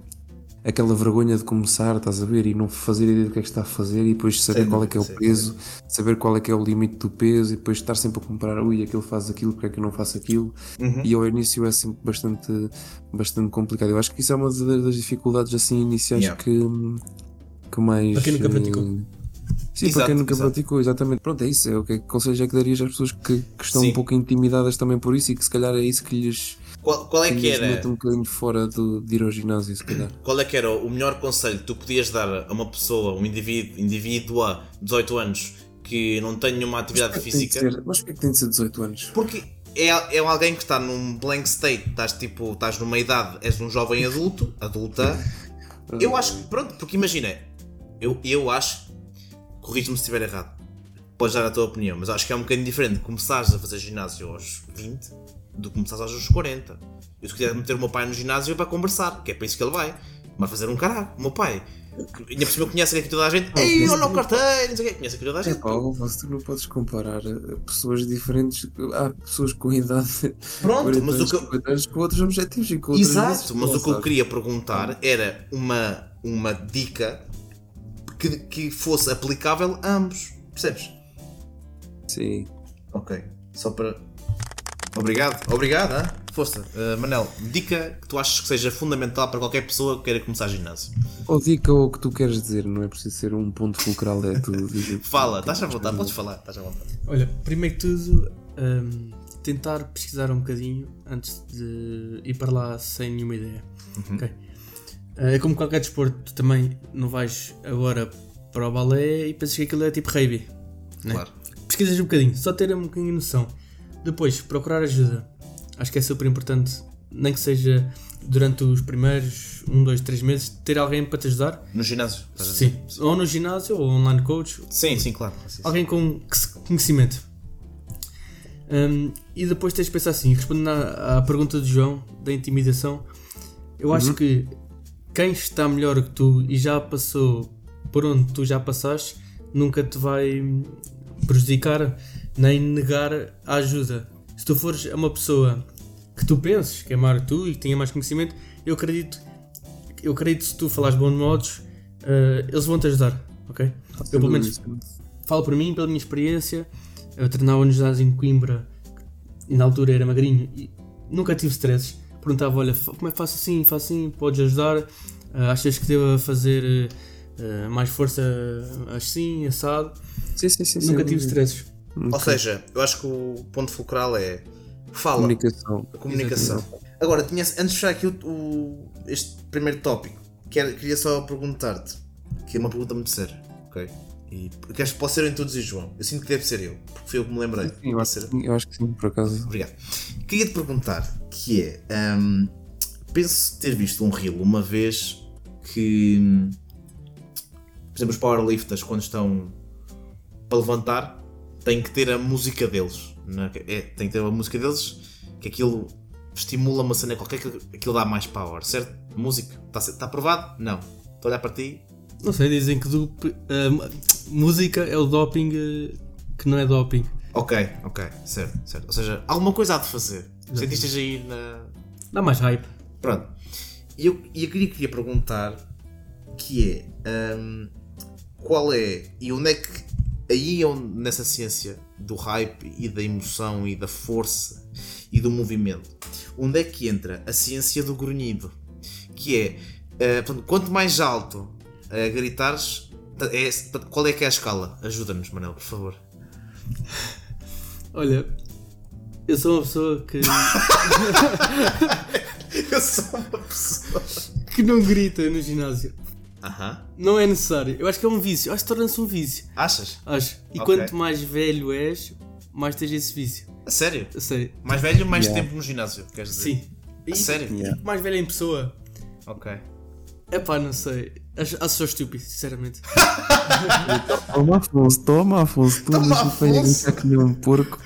aquela vergonha de começar, estás a ver, e não fazer ideia do que é que está a fazer e depois saber Sem qual é que é o dúvida, peso, saber qual é que é o limite do peso e depois estar sempre a comparar, ui, aquele faz aquilo, porque é que eu não faço aquilo. E ao início é sempre bastante, bastante complicado. Eu acho que isso é uma das, dificuldades assim iniciais Yeah. que, que mais. Para quem nunca praticou. Sim, Exato, para quem nunca exato. praticou, exatamente. Pronto, é isso. É o que conselho é que darias às pessoas que, que estão Sim. um pouco intimidadas também por isso e que se calhar é isso que lhes, qual, qual é que era? um bocadinho fora do- de ir ao ginásio, se calhar. Qual é que era o melhor conselho que tu podias dar a uma pessoa, um indivíduo, indivíduo a 18 anos que não tem nenhuma atividade de física? ser- mas porquê que tem de ser 18 anos? Porque é, é alguém que está num blank state, estás tipo, estás numa idade, és um jovem adulto, adulta. Eu <laughs> acho que, pronto, porque imagina, eu, eu acho, corrige-me se estiver errado, podes dar a tua opinião, mas acho que é um bocadinho diferente começares a fazer ginásio aos 20 do que começares aos 40. Eu se quiser meter o meu pai no ginásio é para conversar, que é para isso que ele vai. Vai fazer um caralho, o meu pai. Ainda por cima conhece aqui toda a gente. Ei, olha o carteiro, não sei o quê. Conhece aqui toda a É gente. pá, Alves, tu não podes comparar eh, pessoas diferentes. Há pessoas com idade. Pronto, 40 mas o anos, que eu- 50 anos com outros objetivos e com Exato, mas o que eu queria perguntar era uma, uma dica que, que fosse aplicável a ambos. Percebes? Sim. Ok. Só para. Obrigado, obrigado, hein? Força. Uh, Manel, dica que tu achas que seja fundamental para qualquer pessoa que queira começar ginásio. Ou dica ou o que tu queres dizer, não é preciso ser um ponto fulcral, é tu dizer. <laughs> Fala, estás à vontade, podes falar, estás à vontade. Olha, primeiro que tudo, hum, tentar pesquisar um bocadinho antes de ir para lá sem nenhuma ideia. Ok? É como qualquer desporto, tu também não vais agora para o balé e pensas que aquilo é tipo rugby. né? Claro. Pesquisas um bocadinho, só ter um bocadinho de noção. Depois, procurar ajuda. Acho que é super importante, nem que seja durante os primeiros 1, 2, 3 meses, ter alguém para te ajudar. No ginásio? dizer? Sim, ou no ginásio, ou online coach, Sim, sim, claro. Sim, sim. alguém com conhecimento. Hum, e depois tens de pensar assim, respondendo à, à pergunta do João, da intimidação, eu acho que quem está melhor que tu e já passou por onde tu já passaste, nunca te vai prejudicar nem negar a ajuda. Se tu fores a uma pessoa que tu penses que é maior que tu e que tenha mais conhecimento, eu acredito, eu acredito que se tu falares bons modos, eh, eles vão te ajudar, ok? Eu pelo menos falo por mim, pela minha experiência, eu treinava no ginásio em Coimbra e na altura era magrinho e nunca tive stresses. Perguntava, olha, como é que faço assim, faço assim, podes ajudar? Ah, achas que devo fazer ah, mais força assim, assado? Sim, sim, sim. nunca sim, tive sim. stresses. Ou seja, eu acho que o ponto fulcral é fala. Comunicação. A comunicação. Agora, tinha, antes de fechar aqui o, o- este primeiro tópico, quero- queria só perguntar-te, que é uma pergunta muito séria, ok? E queres, pode ser eu introduzir, João? Eu sinto que deve ser eu, porque foi eu que me lembrei. Sim, eu, acho, ser? que sim, eu acho que sim, por acaso. Obrigado. Queria te perguntar, que é, hum, penso ter visto um reel uma vez que, hum, por exemplo, os powerlifters quando estão para levantar têm que ter a música deles. não é? É, tem que ter a música deles que aquilo estimula uma cena qualquer que aquilo dá mais power, certo? Música. Está tá aprovado? Não. Estou a olhar para ti. Não sei, dizem que ah, música é o doping ah, que não é doping. Ok, ok, certo, certo. Ou seja, alguma coisa há de fazer. Sentiste aí na, Dá mais hype. Pronto. E eu, eu queria, queria perguntar que é hum, qual é e onde é que aí é onde, nessa ciência do hype e da emoção e da força e do movimento, onde é que entra a ciência do grunhido? Que é, eh, portanto, quanto mais alto a gritares, é, qual é que é a escala? Ajuda-nos, Manel, por favor. Olha, eu sou uma pessoa que, <laughs> Eu sou uma pessoa. que não grita no ginásio. Aham. Não é necessário. Eu acho que é um vício. Eu acho que torna-se um vício. Achas? Acho. E Ok. quanto mais velho és, mais tens esse vício. A sério? A sério. Mais velho, mais Yeah. tempo no ginásio, queres dizer? Sim. A sério? Yeah. Mais velho em pessoa. Ok. É pá, não sei. Acho, acho só estúpido, sinceramente. Toma Afonso, toma Afonso, tu Toma, deixa-me para Afonso. que nem um porco.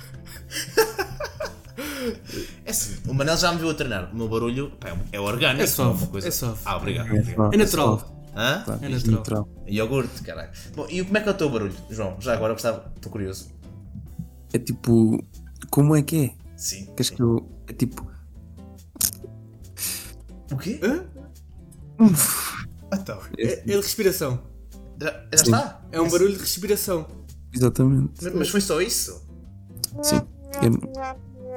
É assim, o Manel já me viu a treinar. O meu barulho pá, é orgânico. É suave, não uma coisa... é suave. Ah, obrigado. É, obrigado. pá, É natural. Hã? É é natural. natural. Iogurte, caralho. Bom, e como é que é o teu barulho, João? Já agora gostava, estou curioso. É tipo, como é que é? Sim. Queres que eu. É tipo. O quê? Hã? Então, É, é de respiração. já, já está? É um barulho de respiração. Exatamente. Mas, mas foi só isso? Sim. Eu,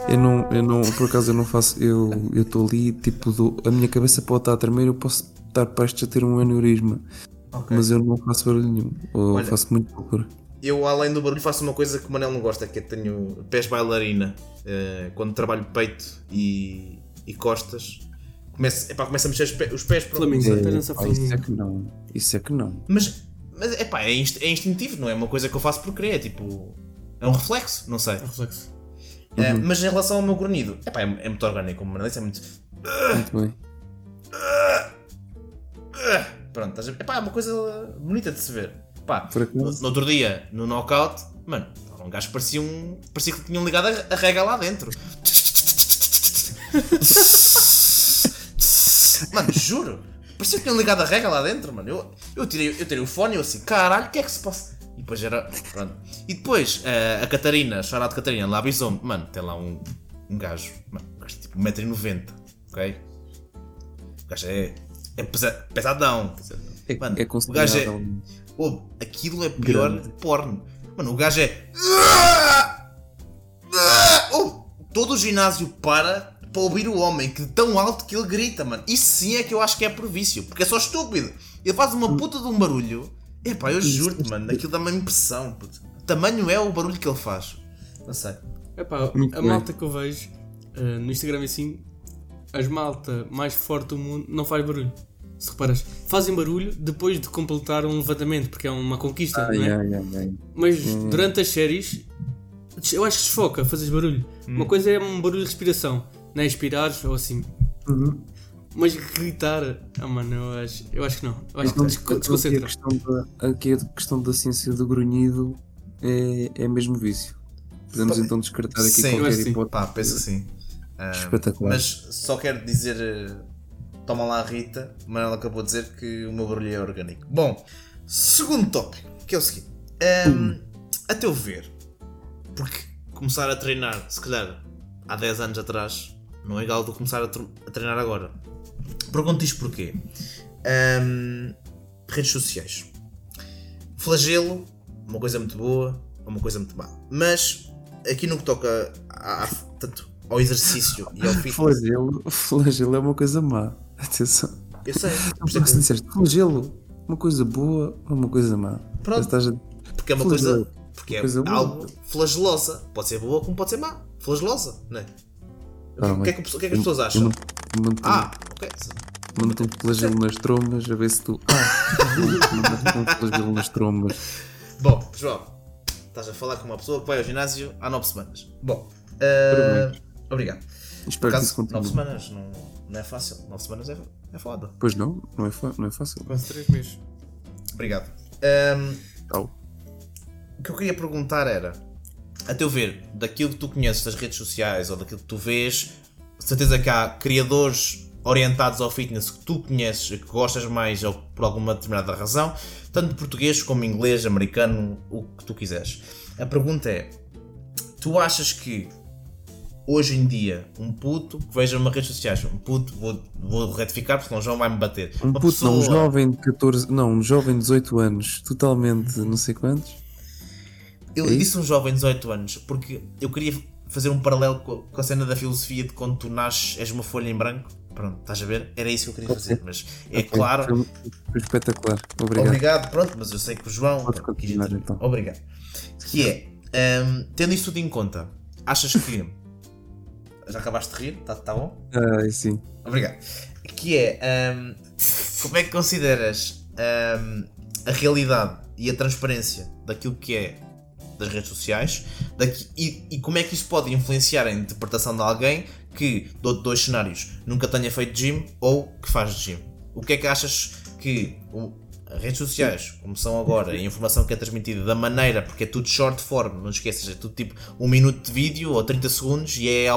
eu não, eu não, por acaso eu não faço, eu eu estou ali, tipo, do, a minha cabeça pode estar a tremer, eu posso estar prestes a ter um aneurisma, Ok. mas eu não faço barulho nenhum, ou Olha. faço muito pouco. Eu, além do barulho, faço uma coisa que o Manel não gosta, que é tenho pés bailarina. Eh, quando trabalho peito e, e costas, começo, epá, começo a mexer os pés, os pés para Flamengo. É, a pá, isso é que não, isso é que não. Mas, mas epá, é, inst- é instintivo, não é uma coisa que eu faço por querer, é tipo. É um reflexo, não sei. É reflexo. Eh, mas em relação ao meu grunhido, epá, é, é muito orgânico, como o Manel disse, é muito. Muito bem. Pronto, estás a? Epá, é uma coisa bonita de se ver. Pá, no, no outro dia, no knockout, mano, um gajo parecia um. parecia que tinham ligado a, a rega lá dentro. Mano, juro. Parecia que tinham ligado a rega lá dentro, mano. Eu, eu, tirei, eu tirei o fone e eu assim, caralho, o que é que se passa? E depois era. Pronto. E depois eh, a Catarina, a charada Catarina, lá avisou-me, mano, tem lá um, um gajo, mano, um gajo tipo 1,90m, ok? O gajo é. É pesa- pesadão. É, Mano, é o gajo é. Ô, aquilo é pior Grande. que porno. Mano, o gajo é. Oh, todo o ginásio para para ouvir o homem que de tão alto que ele grita, mano. Isso sim é que eu acho que é por vício, porque é só estúpido. Ele faz uma puta de um barulho. Epá, eu juro-te, mano, aquilo dá-me impressão, puto. O tamanho é o barulho que ele faz. Não sei. Epá, Muito a bem. malta que eu vejo eh, no Instagram assim, as malta mais forte do mundo não faz barulho. Se reparas, fazem barulho depois de completar um levantamento, porque é uma conquista, Ah, não é? yeah, yeah, yeah. Mas durante as séries, eu acho que desfoca, fazes barulho. Uma coisa é um barulho de respiração, não é expirares ou assim. Uhum. Mas gritar, ah mano, eu acho, eu acho que não. Eu acho Então, que então, aqui, a desconcentra. questão da, aqui a questão da ciência do grunhido é, é mesmo vício. Podemos então descartar aqui Sim, qualquer que sim. hipótese. Pá, penso que sim. Ah, Espetacular. Mas só quero dizer. Toma lá, Rita. Manela acabou de dizer que o meu barulho é orgânico. Bom, segundo tópico, que é o seguinte: Ahm, A teu ver, porque começar a treinar, se calhar há 10 anos atrás, não é igual do começar a, tr- a treinar agora. Pergunto isto porquê? Ahm, redes sociais. Flagelo, uma coisa muito boa, uma coisa muito má. Mas aqui no que toca a- a- tanto ao exercício e ao <laughs> fitness. Flagelo, flagelo é uma coisa má. Atenção. Eu sei, Não que- disseste flagelo, uma coisa boa ou uma coisa má? Pronto. A- porque é uma flagelo. coisa. Porque é Coisa boa. algo flagelosa. Pode ser boa como pode ser má. Flagelosa, não é? Ah, o, que é que, o que é que as pessoas acham? Ah, ok. Mantenho flagelo nas trombas a ver se tu. Ah, mantenho flagelo nas trombas. Bom, João, estás a falar com uma pessoa que vai ao ginásio há 9 semanas. Bom, eh, obrigado. Espero que isso acaso, 9 continue. semanas não, não é fácil. 9 semanas é, é foda. Pois não, não é, não é fácil. Quase 3 meses. Obrigado. Ehm, Tal. o que eu queria perguntar era, a teu ver, daquilo que tu conheces das redes sociais ou daquilo que tu vês, certeza que há criadores orientados ao fitness que tu conheces e que gostas mais ou por alguma determinada razão, tanto português como inglês, americano, o que tu quiseres. A pergunta é: tu achas que hoje em dia, um puto que veja uma rede sociais, um puto, vou, vou retificar porque senão o João vai-me bater. Um Uma puto, não, um pessoa- jovem de 14, não, um jovem de 18 anos, totalmente não sei quantos. Eu É disse um jovem de 18 anos porque eu queria fazer um paralelo com a cena da filosofia de quando tu nasces, és uma folha em branco. Pronto, estás a ver? Era isso que eu queria fazer, mas é claro. Foi, espetacular. Obrigado. Obrigado, pronto, mas eu sei que o João. Podes continuar, então. Obrigado. Que é, hum, tendo isso tudo em conta, achas que. <laughs> Já acabaste de rir? Tá, tá bom? Ah, sim. Obrigado. Que é, hum, como é que consideras hum, a realidade e a transparência daquilo que é das redes sociais daqui- e, e como é que isso pode influenciar a interpretação de alguém que, dou-te dois cenários, nunca tenha feito gym ou que faz gym? O que é que achas que o- as redes sociais, como são agora, a informação que é transmitida da maneira, porque é tudo short form, não esqueças, é tudo tipo um minuto de vídeo ou 30 segundos e é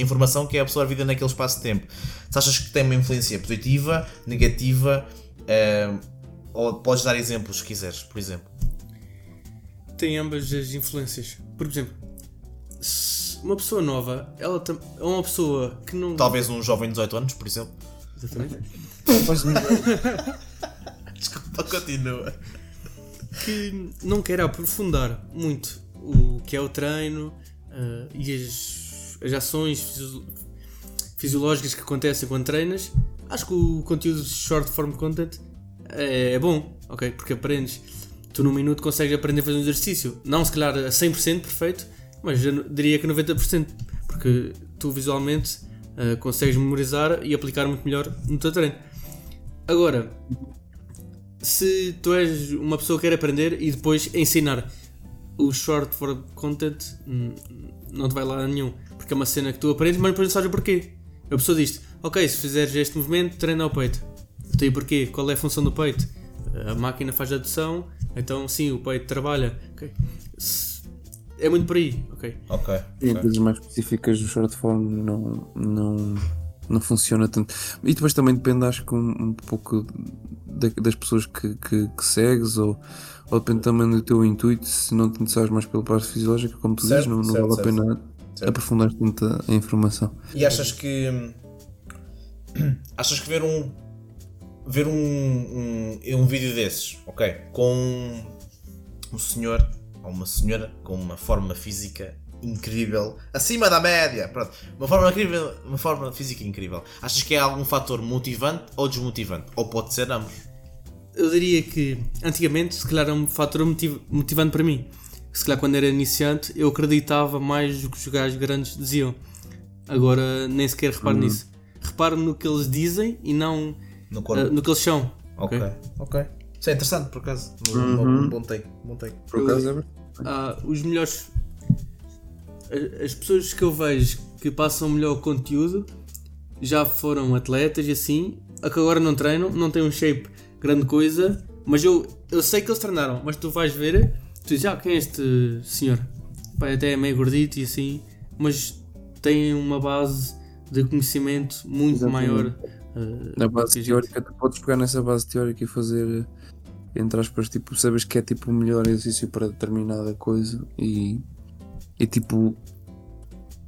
informação que é absorvida naquele espaço de tempo. Se achas que tem uma influência positiva, negativa, eh, ou podes dar exemplos se quiseres, por exemplo. Tem ambas as influências. Por exemplo, se uma pessoa nova, ela tam- é uma pessoa que não. Talvez um jovem de 18 anos, por exemplo. Exatamente. <laughs> Desculpa, continua. que não quer aprofundar muito o que é o treino ah, e as, as ações fisio- fisiológicas que acontecem quando treinas, acho que o conteúdo de short form content é, é bom, ok? Porque aprendes. Tu num minuto consegues aprender a fazer um exercício. Não se calhar a 100% perfeito, mas diria que 90%. Porque tu visualmente ah, consegues memorizar e aplicar muito melhor no teu treino. Agora, se tu és uma pessoa que quer aprender e depois ensinar o short form content, hum, não te vai lá nenhum. Porque é uma cena que tu aprendes, mas depois não sabes o porquê. A pessoa diz ok, se fizeres este movimento, treina o peito. Então e porquê? Qual é a função do peito? A máquina faz adução, então sim, o peito trabalha. Ok. Se- É muito por aí, ok? Ok. Em coisas mais específicas do short form não, não, não funciona tanto. E depois também depende, acho que um, um pouco da- das pessoas que, que, que segues ou, ou depende também do teu intuito, se não te interessas mais pela parte fisiológica, como tu Certo, dizes, não, não certo, vale certo. a pena Certo. aprofundar tanto a, a informação. E achas que. <clears throat> Achas que ver um. Ver um, um, um vídeo desses, ok? Com um senhor ou uma senhora com uma forma física incrível, acima da média, pronto, uma forma incrível, uma forma física incrível. Achas que é algum fator motivante ou desmotivante? Ou pode ser ambos? Eu diria que antigamente, se calhar, era um fator motiv- motivante para mim. Se calhar, quando era iniciante, eu acreditava mais do que os gajos grandes diziam. Agora, nem sequer reparo nisso. Reparo no que eles dizem e não No corpo? no que eles são. ok, ok. ok. Isso é interessante, por acaso. Um, um bom take, bom take. Por acaso é. Ah, os melhores. As pessoas que eu vejo que passam melhor conteúdo já foram atletas e assim, a que agora não treinam, não têm um shape grande coisa, mas eu, eu sei que eles treinaram, mas tu vais ver, tu dizes, ah, quem é este senhor? Pai, até é meio gordito e assim, mas tem uma base de conhecimento muito Exatamente. maior. ah, Na a base gente- teórica, tu podes pegar nessa base teórica e fazer, entre aspas, tipo, sabes que é tipo o melhor exercício para determinada coisa e, e tipo,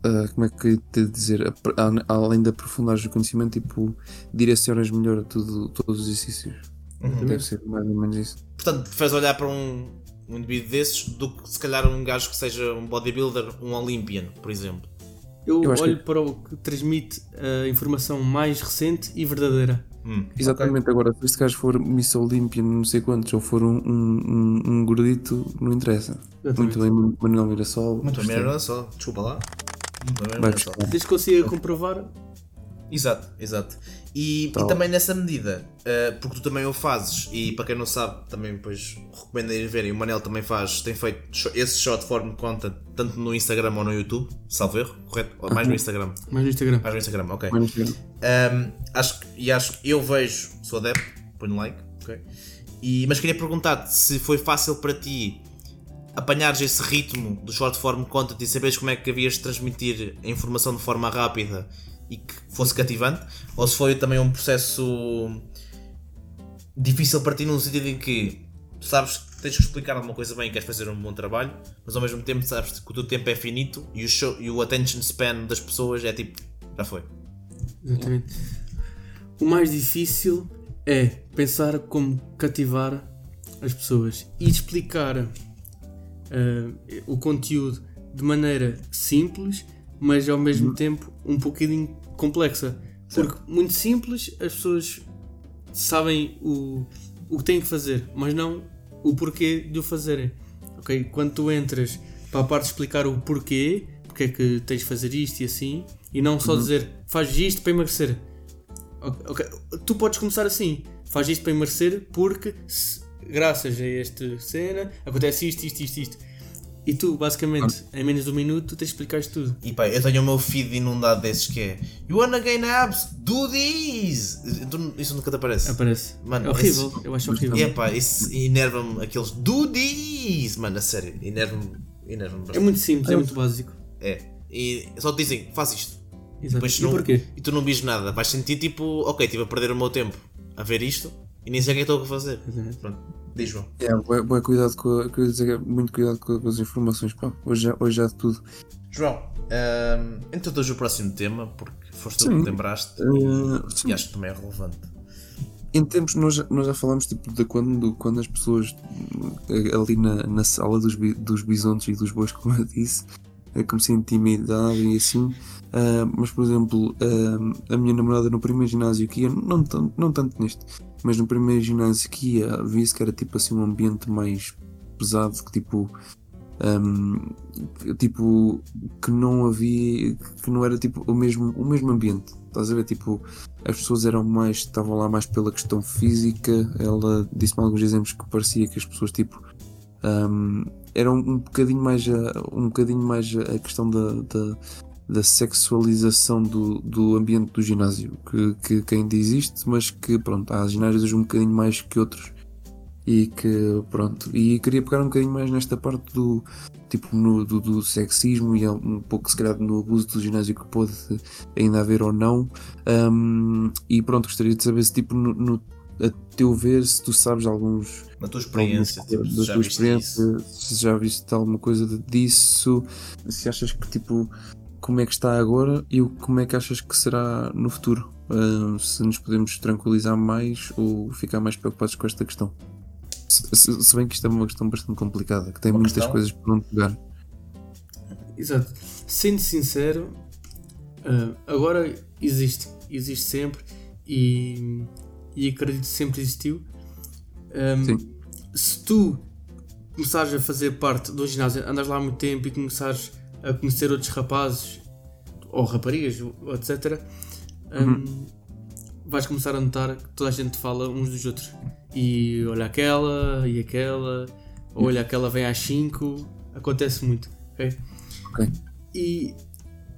ah, como é que te dizer, além de aprofundares o conhecimento, tipo, direcionas melhor tudo, todos os exercícios. Deve ser mais ou menos isso. Portanto, fez olhar para um, um indivíduo desses do que se calhar um gajo que seja um bodybuilder, um Olympian, por exemplo. Eu, Eu olho que- para o que transmite a informação mais recente e verdadeira. Hum, Exatamente, agora, se este gajo for Miss Olympia, não sei quantos, ou for um, um, um, um gordito, não interessa. Exatamente. Muito bem, Manuel Mirassol. Muito bem, não só. Desculpa lá. Muito bem, buscar. Desde que consiga comprovar, Exato, exato. E, e Tal. também nessa medida, eh, porque tu também o fazes, e para quem não sabe, também depois recomendo ir verem, o Manel também faz, tem feito esse short form content tanto no Instagram ou no YouTube, salvo erro, correto? Ou mais no Instagram. mais no Instagram. Mais no Instagram, ok. Menos que- Um, acho que, e acho que eu vejo, sou adepto, ponho like, ok? E, mas queria perguntar-te se foi fácil para ti apanhares esse ritmo do short form content e saberes como é que havias de transmitir a informação de forma rápida e que fosse cativante, ou se foi também um processo difícil para ti no sentido em que tu sabes tens que explicar alguma coisa bem e queres fazer um bom trabalho, mas ao mesmo tempo sabes que o teu tempo é finito e o, show, e o attention span das pessoas é tipo, já foi. Exatamente. O mais difícil é pensar como cativar as pessoas e explicar eh, o conteúdo de maneira simples, mas ao mesmo tempo um bocadinho complexa. Porque muito simples as pessoas sabem o, o que têm que fazer, mas não o porquê de o fazerem. Ok? Quando tu entras para a parte de explicar o porquê, porque é que tens de fazer isto e assim, e não só dizer faz isto para emagrecer. Ok, ok, Tu podes começar assim, faz isto para emagrecer porque se- graças a esta cena acontece isto, isto, isto, isto. E tu, basicamente, em menos de um minuto, tens de explicar isto tudo. E pá, eu tenho o meu feed inundado desses que é You wanna gain abs? Do this! Isso nunca te aparece. Aparece. Mano, é horrível, esse- eu acho horrível. E é pá, isso enerva-me aqueles Do this! Mano, a sério, enerva-me enerva É bastante. muito simples, é muito básico. É. E só te dizem, faz isto. Exato. Depois E não, porquê? e tu não vis nada. Vais sentir tipo, ok, estive a perder o meu tempo a ver isto e nem sei o que é que estou a fazer. Exatamente. Pronto, diz João. É, bué- bué cuidado com, a- dizer, muito cuidado com, as informações, pá. Hoje, já- hoje já de tudo. João, hum, introduz o próximo tema porque foste tu que Sim. te lembraste Eh, e, sim. acho que também é relevante. Em tempos, nós, já- nós já falámos tipo, de quando, quando as pessoas eh, ali na, na sala dos, dos bisontes e dos bois, <laughs> como eu disse, eh, que me senti intimidado e assim. Ah, mas, por exemplo, ah, a minha namorada no primeiro ginásio que ia, não, tanto- não tanto neste, mas no primeiro ginásio que ia, via-se que era tipo assim um ambiente mais pesado, que tipo. que, tipo que não havia que não era tipo o mesmo o mesmo ambiente estás a ver tipo as pessoas eram mais estavam lá mais pela questão física ela disse-me alguns exemplos que parecia que as pessoas tipo ahm, eram um bocadinho mais a, um bocadinho mais a questão da, da, da sexualização do, do ambiente do ginásio que, que, que ainda existe mas que pronto há ginásios um bocadinho mais que outros e que pronto e queria pegar um bocadinho mais nesta parte do tipo no, do, do sexismo e um pouco se calhar no abuso do ginásio que pode ainda haver ou não Ahm, e pronto gostaria de saber se tipo no, no- a teu ver se tu sabes alguns Na tua experiência, tipo, algumas- se da já tua isso. experiência se já viste alguma coisa disso se achas que tipo como é que está agora e como é que achas que será no futuro Ahm, se nos podemos tranquilizar mais ou ficar mais preocupados com esta questão se, se- se bem que isto é uma questão bastante complicada que tem Uma muitas questão? coisas por onde pegar Exato. Sendo sincero, ah, agora existe. Existe sempre e, e acredito que sempre existiu. Ahm, Sim. Se tu começares a fazer parte do ginásio, andas lá há muito tempo e começares a conhecer outros rapazes ou raparigas, etc., ahm, vais começar a notar que toda a gente fala uns dos outros. E olha aquela, e aquela, ou olha aquela vem às 5, acontece muito. ok? Ok. E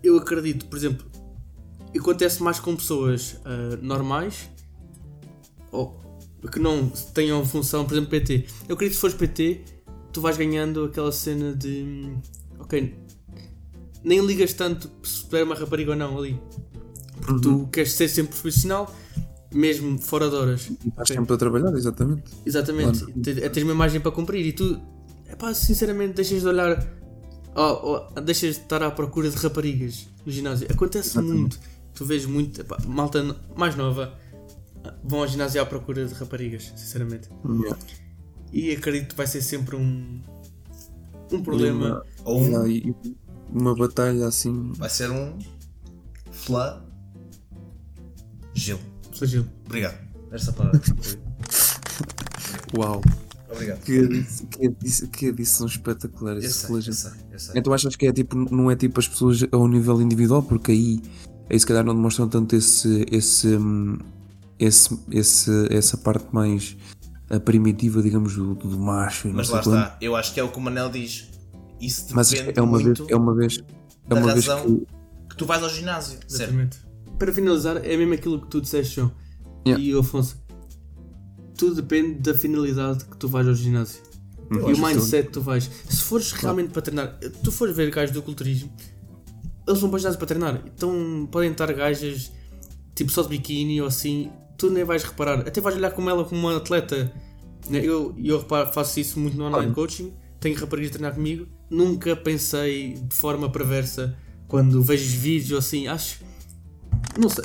eu acredito, por exemplo, acontece mais com pessoas ah, normais ou que não tenham função, por exemplo, PT. Eu acredito que se fores PT, tu vais ganhando aquela cena de ok, nem ligas tanto se tu é uma rapariga ou não ali. Porque tu queres ser sempre profissional, mesmo fora de horas. e estás sempre a trabalhar exatamente Exatamente, Claro. Te- tens uma imagem para cumprir e tu, epá, sinceramente, deixas de olhar, oh, deixas de estar à procura de raparigas no ginásio. Acontece Exatamente. muito, tu vês muito, epá, malta mais nova vão ao ginásio à procura de raparigas, sinceramente. Yeah. E acredito que vai ser sempre um, um problema. Ou um, uma batalha assim vai ser um Fla Gil. Flagelo. Obrigado. Esta palavra. <laughs> uau Obrigado. que edição, que edição, que edição espetacular Eu esse eu sei, eu sei. Então achas que é tipo, não é tipo as pessoas ao nível individual, porque aí, aí se calhar não demonstram tanto esse, esse, hum, esse, esse essa parte mais ah, primitiva, digamos, do, do macho. e não Mas lá está, eu acho que é o que o Manel diz. Isso depende Mas é uma vez, muito é uma vez, é da uma vez razão que que tu vais ao ginásio. Certo? Exatamente. Para finalizar, é mesmo aquilo que tu disseste, João. Yeah. E Afonso. Tudo depende da finalidade que tu vais ao ginásio. Hum, e o mindset que tu vais. Se fores realmente para treinar, tu fores ver gajos do culturismo, eles vão para o ginásio para treinar. Então podem estar gajas tipo só de biquíni ou assim, tu nem vais reparar. Até vais olhar como ela como uma atleta né, eu, eu reparo, faço isso muito no online coaching, tenho raparigas a treinar comigo, nunca pensei de forma perversa quando vejo vídeos ou assim, acho. Não sei.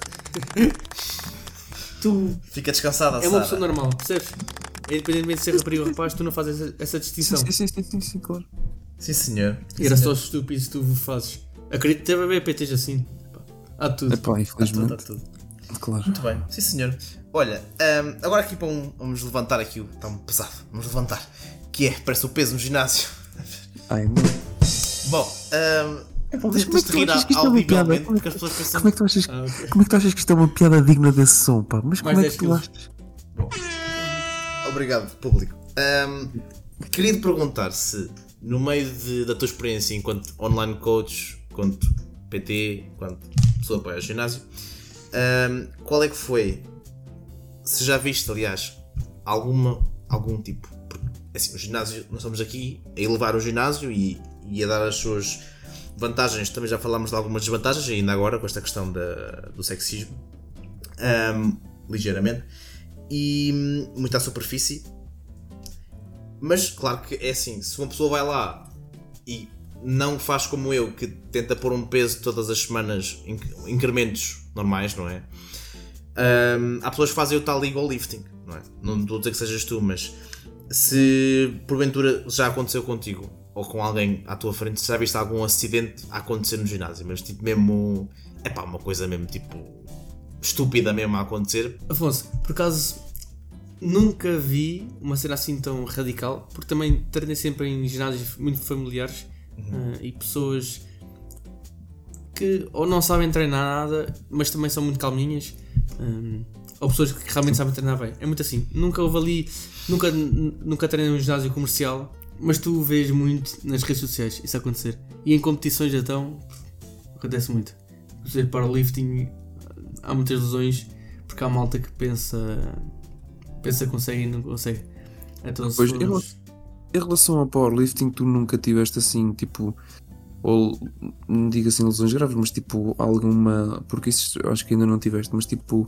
tu Fica descansada, é uma pessoa normal, percebes? Independentemente de ser rapariga ou rapaz, tu não fazes essa, essa distinção. Sim, sim, sim, sim, sim, claro. Sim, senhor. Era só estúpido se tu fazes. Acredito que haver PTs assim. Há tudo. Epá, infelizmente, tudo, tá tudo. claro. Muito bem, sim senhor. Olha, hum, agora aqui para um, vamos levantar aqui o. Está um pesado, vamos levantar. Que é, parece o peso no ginásio. Ai. Bom, mas como é tens que de rir tu achas que isto é uma piada? pensam. Como é que tu achas, Ah, ok. como é que tu achas que isto é uma piada digna desse som, pá? Mas como Mais é 10 que tu achas? Obrigado, público. Hum, queria te perguntar se, no meio de- da tua experiência enquanto online coach, enquanto PT, enquanto pessoa para o ginásio, hum, qual é que foi, se já viste, aliás, alguma, algum tipo, assim, o ginásio, nós estamos aqui a elevar o ginásio e, e a dar as suas vantagens, também já falámos de algumas desvantagens, ainda agora com esta questão da- do sexismo, hum, ligeiramente e hum, muita superfície. Mas claro que é assim, se uma pessoa vai lá e não faz como eu, que tenta pôr um peso todas as semanas, inc- incrementos normais, não é? Hum, há pessoas que fazem o tal legal lifting, não é? Não estou a dizer que sejas tu, mas se porventura já aconteceu contigo ou com alguém à tua frente, se já viste algum acidente a acontecer no ginásio, mas tipo mesmo, é pá, uma coisa mesmo tipo estúpida mesmo a acontecer, Afonso, por acaso nunca vi uma cena assim tão radical, porque também treinei sempre em ginásios muito familiares ah, e pessoas que ou não sabem treinar nada, mas também são muito calminhas, ah, ou pessoas que realmente sabem treinar bem. É muito assim. Nunca houve ali, nunca, nunca treinei num ginásio comercial, mas tu vês muito nas redes sociais isso acontecer. E em competições então acontece muito. Exemplo, powerlifting há muitas lesões porque há malta que pensa pensa que consegue e não consegue. Então, se Pois, formos- eu- Em relação ao powerlifting, tu nunca tiveste assim, tipo, ou não digo assim lesões graves, mas tipo alguma, porque isso eu acho que ainda não tiveste, mas tipo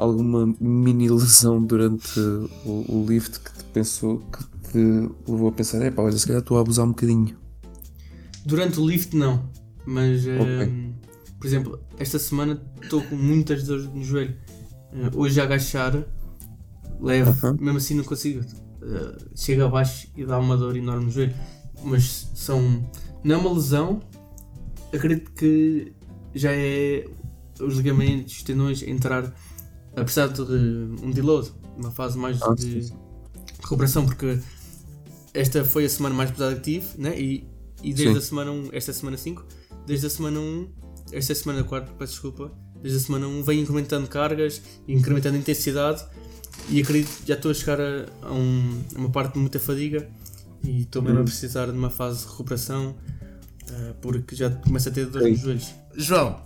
alguma mini lesão durante o, o lift que te pensou, que te levou a pensar, é pá, olha, se calhar estou a abusar um bocadinho. Durante o lift não, mas hum, por exemplo, esta semana estou com muitas dores no joelho. Uh, hoje a agachar, levo, Aham. mesmo assim não consigo. Uh, chego abaixo e dá uma dor enorme no joelho. Mas são. Não é uma lesão, acredito que já é os ligamentos, os tendões entrar a precisar de um deload, uma fase mais Ah, de sim, recuperação, porque esta foi a semana mais pesada que tive, né? e, e desde Sim. a semana 1, esta semana 5, desde a semana 1, esta semana 4, peço desculpa, desde a semana 1 venho incrementando cargas, incrementando intensidade e acredito que já estou a chegar a, a um- a uma parte de muita fadiga e estou mesmo a precisar de uma fase de recuperação ah, porque já começo a ter dores Sim. nos joelhos. João,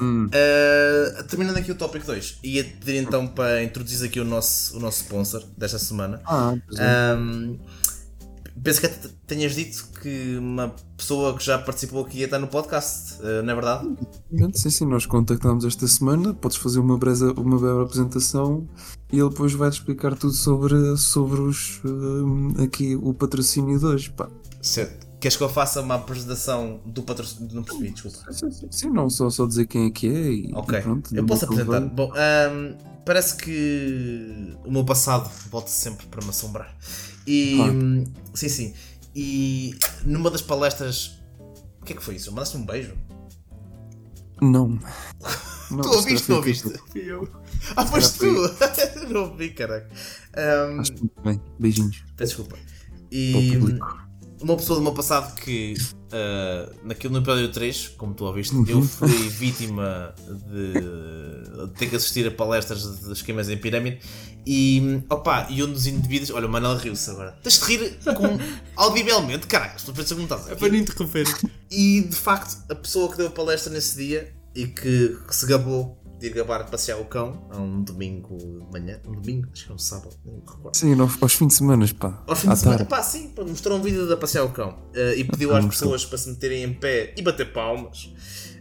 Hum, Uh, terminando aqui o tópico 2, ia pedir então para introduzir aqui o nosso, o nosso sponsor desta semana. Ah, pois é. Um, penso que até tenhas dito que uma pessoa que já participou aqui ia estar no podcast, uh, não é verdade? Sim, sim, nós contactámos esta semana, podes fazer uma breve, uma breve apresentação e ele depois vai-te explicar tudo sobre, sobre os, hum, aqui o patrocínio de hoje, pá. Certo. Queres que eu faça uma apresentação do patrocínio? Não percebi, desculpa. Sim, sim, sim, não só, só dizer quem é que é e, Ok, e pronto. eu posso apresentar. Bom, um, parece que o meu passado volta sempre para me assombrar. E. Claro. hum, Sim, sim. E numa das palestras. O que é que foi isso? Mandaste um beijo? Não. <laughs> não Tu ouviste, não ouviste? Ah, foste tu! <laughs> Não ouvi, caralho. Um, Acho muito bem. Beijinhos. peço desculpa. Para o E público. Uma pessoa do meu passado que, uh, naquele no episódio 3, como tu ouviste, Uhum. eu fui vítima de, de ter que assistir a palestras de esquemas em pirâmide e, opa, e um dos indivíduos, olha, o Manel riu-se agora. Tens de rir com, audivelmente, caralho, estou a pensar como estás. É para não interromper. E de facto, a pessoa que deu a palestra nesse dia e que, que se gabou de ir gabar de passear o cão, a um domingo de manhã, um domingo, acho que é um sábado, não me recordo. Sim, no- aos fins de semana, pá. Aos fins de semana, pá, sim, pá, mostrou um vídeo de a passear o cão eh, e pediu Ah, às mostrou. pessoas para se meterem em pé e bater palmas.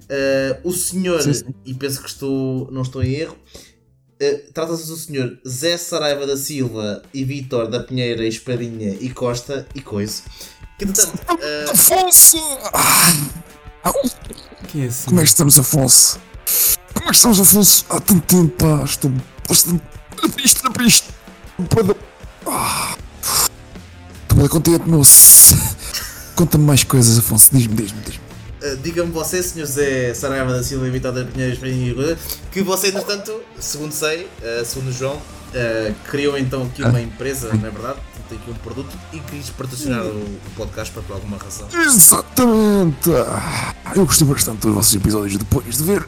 Eh, o senhor, Sim, sim. e penso que estou, não estou em erro, eh, Trata-se do senhor Zé Saraiva da Silva e Vitor da Pinheira, Espadinha e Costa e Coisa. Que, entretanto, eh, Afonso! Ah, Quem é assim? como é que estamos, Afonso? Como é que estamos, Afonso? Há tanto tempo, pá. Estou bastante triste, triste. Ah. Estou bem contente, moço. Conta-me mais coisas, Afonso. Diz-me, diz-me, diz-me. eh, diga-me você, senhor Zé Saraiva da Silva Pinheira, Espadinha e Coisa, que você, entretanto, segundo sei, eh, segundo João, eh, criou então aqui uma empresa, não é verdade? Tem aqui um produto e quis patrocinar o, o podcast para por alguma razão. Exatamente! Ah, Eu gostei bastante dos vossos episódios depois de ver.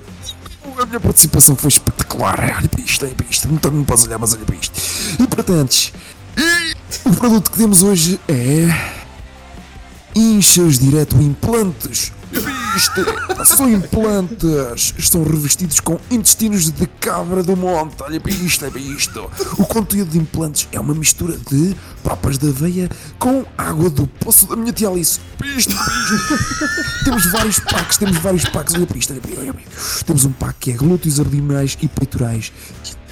A minha participação foi espetacular. Olha para isto, olha para isto. Não, não podes olhar, mas olha para isto. E portanto, o produto que temos hoje é. Inchas direto implantes. Para Isto são implantes. Estão revestidos com intestinos de cabra do monte. Olha para isto, olha para isto. O conteúdo de implantes é uma mistura de papas de aveia com água do poço da minha tia Alice. <laughs> Temos vários packs, temos vários packs. Olha para isto, olha para isto, olha para isto. Temos um pack que é glúteos abdominais e peitorais.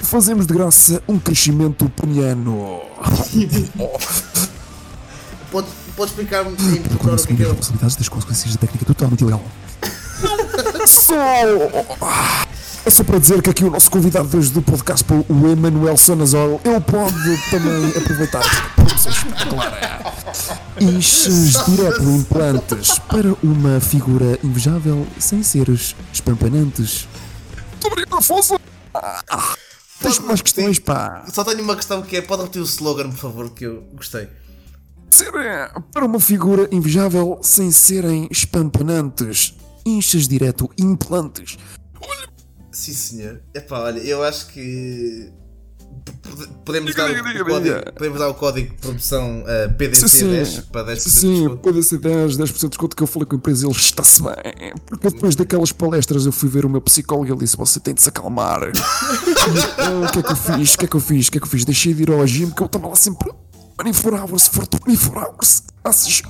E fazemos de graça um crescimento peniano. <laughs> Pode, pode explicar-me em pormenor o que é que é as responsabilidades das consequências da técnica totalmente ilegal. Só... É só para dizer que aqui o nosso convidado de hoje do podcast, o Emanuel Sonazol, ele pode também aproveitar. Inches direto implantes para uma figura invejável sem seres espampanantes. Muito obrigado, Afonso! Ah, Tens mais questões, pá? Só tenho uma questão que é, pode repetir o slogan, por favor, que eu gostei. É, para uma figura invejável sem serem espampanantes. Inchas direto implantes. Sim, senhor. Epá, olha, eu acho que. Podemos Diga, dar, diga, o diga, código, podemos dar o código de promoção uh, PDC10 Sim, para 10% de Sim, desconto. pode ser 10, 10% de desconto que eu falei com a empresa eles está-se bem. Porque depois daquelas palestras eu fui ver o meu psicólogo e ele disse: Você tem de se acalmar. <laughs> o que é que eu fiz? O que é que eu fiz? O que é que eu fiz? Deixei de ir ao gym porque eu estava lá sempre 24 hours, for 24 hours. Graças.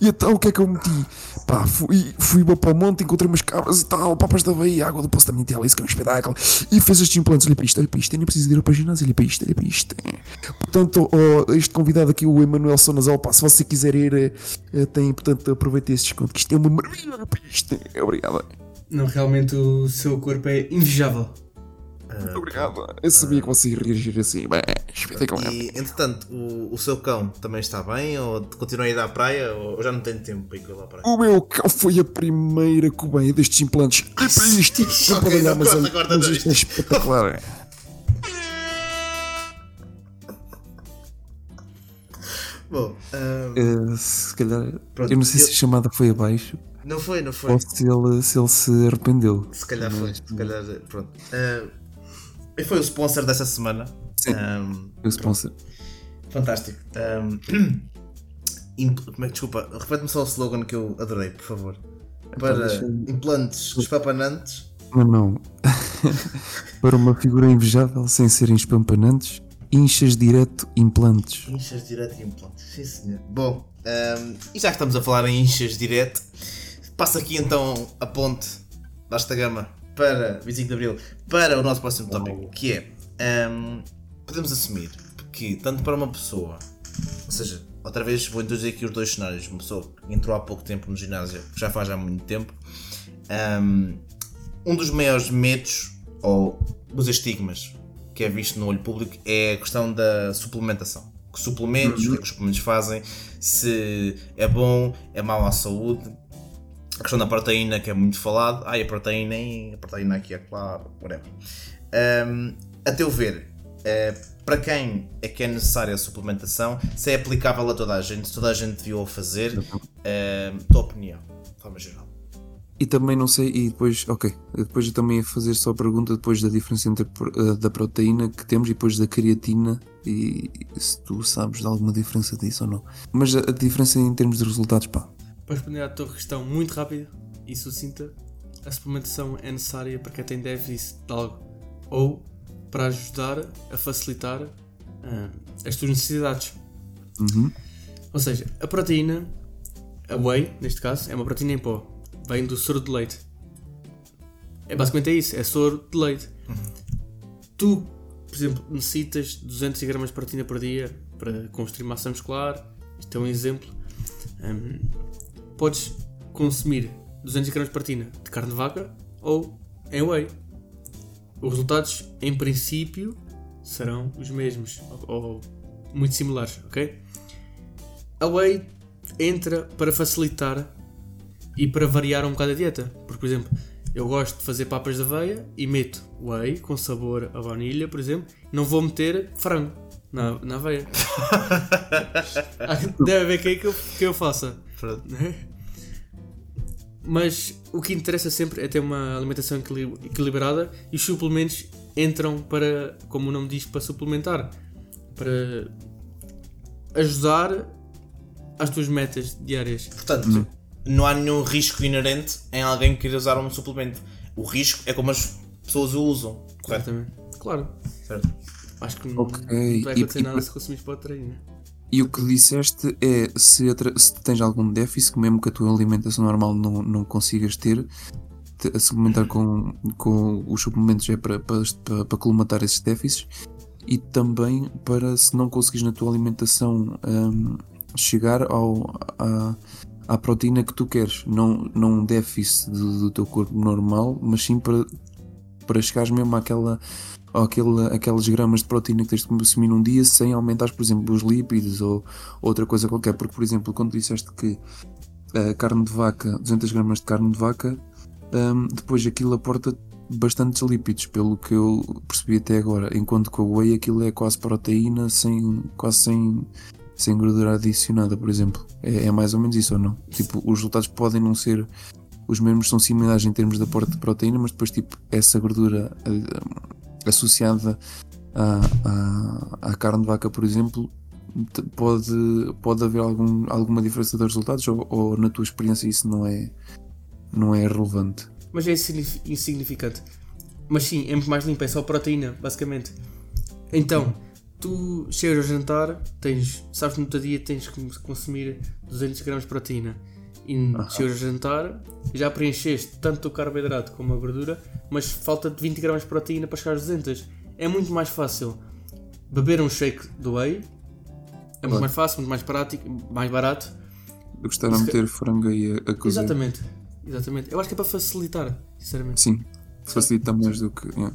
E então o que é que eu meti? Pá, fui, fui para o monte, encontrei umas cabras e tal, papas da Bahia, água do poço da tia Alice, que é um espetáculo, e fez estes implantes. Olha para isto, olha para isto, nem preciso ir para o ginásio, olha para isto, olha para isto. Portanto, ó, este convidado aqui, o Emanuel Sonazal, pá, se você quiser ir, eh, tem, portanto, aproveite esse desconto, que isto é uma maravilha, para isto. Obrigado, Não, realmente o seu corpo é invejável. Obrigado. Eu sabia que você ia reagir assim, bem, espetacular. E, entretanto, o, o seu cão também está bem? Ou continua a ir à praia? Ou já não tem tempo para ir com ele à praia? O meu cão foi a primeira cobaia destes implantes. Olha para isto. <laughs> Não pode olhar, mas, mas isto é espetacular. <laughs> Bom, ah, Eh, se calhar. Pronto, eu não sei eu- se a chamada foi abaixo não foi, não foi. ou se ele, se ele se arrependeu. Se calhar foi, se calhar, pronto. Ah, e foi o sponsor desta semana. Sim. Ah, O sponsor. fantástico. <clears throat> Como é desculpa, repete-me só o slogan que eu adorei, por favor. Para deixa-me- implantes espapanantes. Não, não. <laughs> Para uma figura invejável sem serem espampanantes, inchas direto implantes. Inchas direto implantes. Sim, senhor. Bom, ahm, e já que estamos a falar em inchas direto, passa aqui então a ponte desta gama para 25 de Abril para o nosso próximo tópico, que é ahm, podemos assumir que tanto para uma pessoa, ou seja, outra vez vou introduzir aqui os dois cenários, uma pessoa que entrou há pouco tempo no ginásio, que já faz há muito tempo, ahm, um dos maiores medos ou dos estigmas que é visto no olho público é a questão da suplementação. Que suplementos, o que é que os suplementos fazem, se é bom, é mau à saúde. A questão da proteína, que é muito falado. E a proteína, a proteína aqui, é claro, whatever. Um, a teu ver, eh, para quem é que é necessária a suplementação, se é aplicável a toda a gente, se toda a gente o fazer, tua opinião, de forma geral. E também não sei, e depois, ok, depois eu também ia fazer só a pergunta depois da diferença entre eh, da proteína que temos e depois da creatina e se tu sabes de alguma diferença disso ou não. Mas a, a diferença em termos de resultados, pá, Para responder à tua questão muito rápida e sucinta, a suplementação é necessária para quem tem déficit de algo ou para ajudar a facilitar ah, as tuas necessidades. Uhum. Ou seja, a proteína, a whey, neste caso, é uma proteína em pó. Vem do soro de leite. É basicamente é isso, é soro de leite. tu, por exemplo, necessitas de 200 gramas de proteína por dia para construir massa muscular. Isto é um exemplo. Hum, podes consumir 200 gramas de proteína de carne de vaca ou em whey. Os resultados, em princípio, serão os mesmos ou, ou muito similares, ok? A whey entra para facilitar e para variar um bocado a dieta. Porque, por exemplo, eu gosto de fazer papas de aveia e meto whey com sabor a baunilha, por exemplo. Não vou meter frango na, na aveia. <laughs> Ah, Deve haver quem que eu, que eu faça. Pronto. Mas o que interessa sempre é ter uma alimentação equili- equilibrada e os suplementos entram para, como o nome diz, para suplementar. Para ajudar às tuas metas diárias. Portanto, não há nenhum risco inerente em alguém querer usar um suplemento. O risco é como as pessoas o usam, correto? Exatamente. Claro. Certo. Acho que não, Ok, não vai e- acontecer e- nada se consumires para treino. E o que disseste é se, se tens algum déficit, mesmo que a tua alimentação normal não, não consigas ter, te- a suplementar com, com os suplementos é para, para, para, para colmatar esses déficits. E também para se não conseguires na tua alimentação hum, chegar ao, à, à proteína que tu queres, não, não um déficit do, do teu corpo normal, mas sim para, para chegares mesmo àquela ou aquele, aquelas gramas de proteína que tens de consumir num dia sem aumentares, por exemplo, os lípidos ou outra coisa qualquer. Porque, por exemplo, quando disseste que a carne de vaca, 200 gramas de carne de vaca, hum, depois aquilo aporta bastantes lípidos, pelo que eu percebi até agora. Enquanto que o whey aquilo é quase proteína, sem, quase sem, sem gordura adicionada, por exemplo. É, é mais ou menos isso ou não? Tipo, os resultados podem não ser os mesmos, são similares em termos de aporte de proteína, mas depois, tipo, essa gordura eh, associada à, à, à carne de vaca, por exemplo, pode, pode haver algum, alguma diferença dos resultados ou, ou na tua experiência isso não é, não é relevante? Mas é insignifi- insignificante. Mas sim, é muito mais limpo, é só proteína, basicamente. Então, tu chegas ao jantar, tens, sabes que no teu dia tens que consumir 200 gramas de proteína. E chegas ao jantar, já preencheste tanto o carboidrato como a gordura, mas falta-te 20 gramas de proteína para chegar aos 200. É muito mais fácil beber um shake do whey. É muito mais fácil, muito mais prático, mais barato. Eu gostava de meter frango aí a, a cozer. Exatamente. Exatamente. Eu acho que é para facilitar, sinceramente. Sim, facilita mais do que. yeah,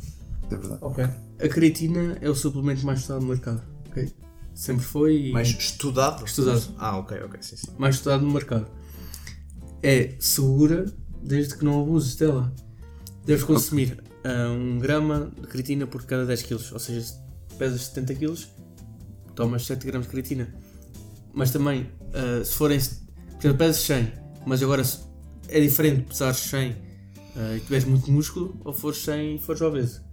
é verdade. Ok. A creatina é o suplemento mais estudado no mercado, ok? Sempre foi e Mais estudado? Estudado. Ah, ok, ok, sim, sim. mais estudado no mercado. É segura desde que não abuses dela. Deves consumir ah, um grama de creatina por cada 10 kg, ou seja, se pesas 70 kg, tomas 7 gramas de creatina. Mas também, ah, se forem, por exemplo, pesas 100, mas agora é diferente pesar 100 ah, e tiveres muito músculo, ou fores 100 e fores obeso.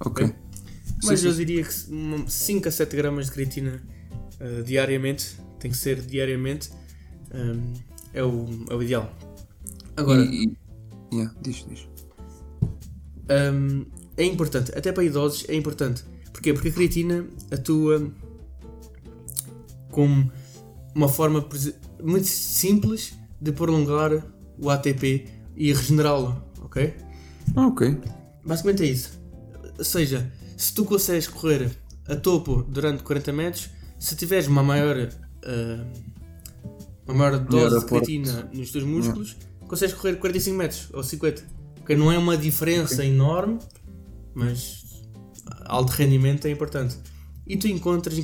Ok. Mas Sim, eu sim. diria que 5 a 7 gramas de creatina uh, diariamente, tem que ser diariamente, um, é, o, é o ideal. Agora, E, e- yeah, diz, diz. um, é importante, até para idosos é importante. Porquê? Porque a creatina atua como uma forma muito simples de prolongar o ATP e regenerá-lo, ok? Ah, ok. Basicamente é isso. Ou seja, se tu consegues correr a topo durante 40 metros, se tiveres uma maior, ah, uma maior dose de creatina nos teus músculos, consegues correr 45 metros ou 50. Ok, não é uma diferença enorme, mas alto rendimento é importante. E tu encontras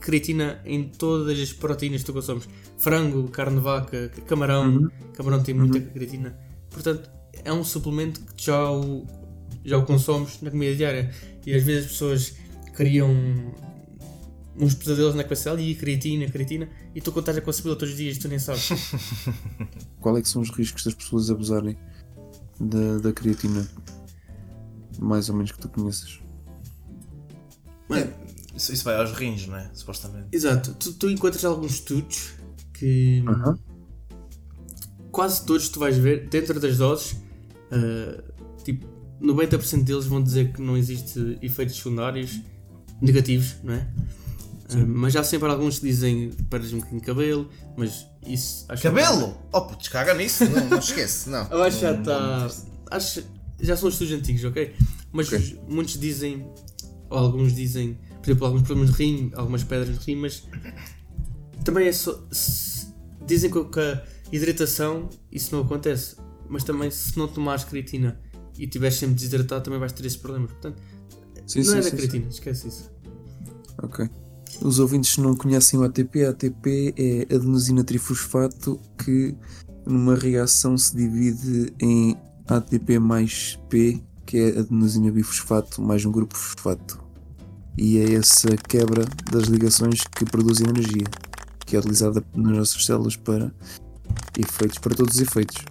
creatina em todas as proteínas que tu consomes. Frango, carne de vaca, camarão. Camarão tem muita creatina. Portanto, é um suplemento que já o, já o consomes na comida diária. E às vezes as pessoas criam uns pesadelos na cabeça e creatina, creatina, e tu estás a consumi-la todos os dias tu nem sabes. <laughs> Qual é que são os riscos das pessoas abusarem da, da creatina? Mais ou menos que tu conheças. Isso, isso vai aos rins, não é? Supostamente. Exato. Tu, tu encontras alguns estudos que Aham. quase todos tu vais ver dentro das doses, ah, tipo, 90% deles vão dizer que não existe efeitos secundários negativos, não é? Ah, mas há sempre alguns que dizem que perdes um bocadinho de cabelo, mas isso acho que- Cabelo! Oh, putz, caga nisso. Não, não esquece, não. <laughs> Eu acho que já está. Acho já são estudos antigos, ok? Mas os- muitos dizem ou alguns dizem, por exemplo, alguns problemas de rim, algumas pedras de rim, mas também é só. se- dizem que com a hidratação isso não acontece, mas também se não tomares creatina e estiveres sempre desidratado também vais ter esses problemas. Portanto, Sim, não sim, é da sim, sim. creatina, esquece isso. Ok. Os ouvintes não conhecem o ATP, a ATP é adenosina trifosfato que numa reação se divide em ATP mais P, que é adenosina bifosfato mais um grupo fosfato. E é essa quebra das ligações que produzem energia, que é utilizada nas nossas células para efeitos, para todos os efeitos.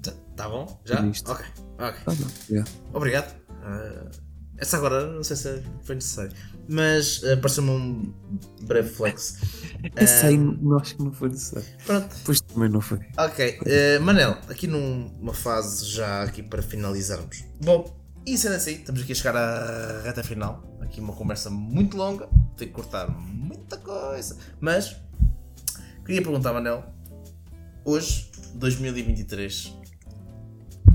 Tá, tá bom? Já? É. Ok, ok. Tá bom, yeah. Obrigado. Ah, essa agora não sei se foi necessário. Mas uh, pareceu-me um breve flex. Essa Ah, aí não acho que não foi necessário. Pronto. Depois também não foi. Ok, eh, Manel, aqui numa fase já aqui para finalizarmos. Bom, e sendo assim, estamos aqui a chegar à reta final. Aqui uma conversa muito longa, tenho que cortar muita coisa. Mas queria perguntar, Manel, hoje, 2023,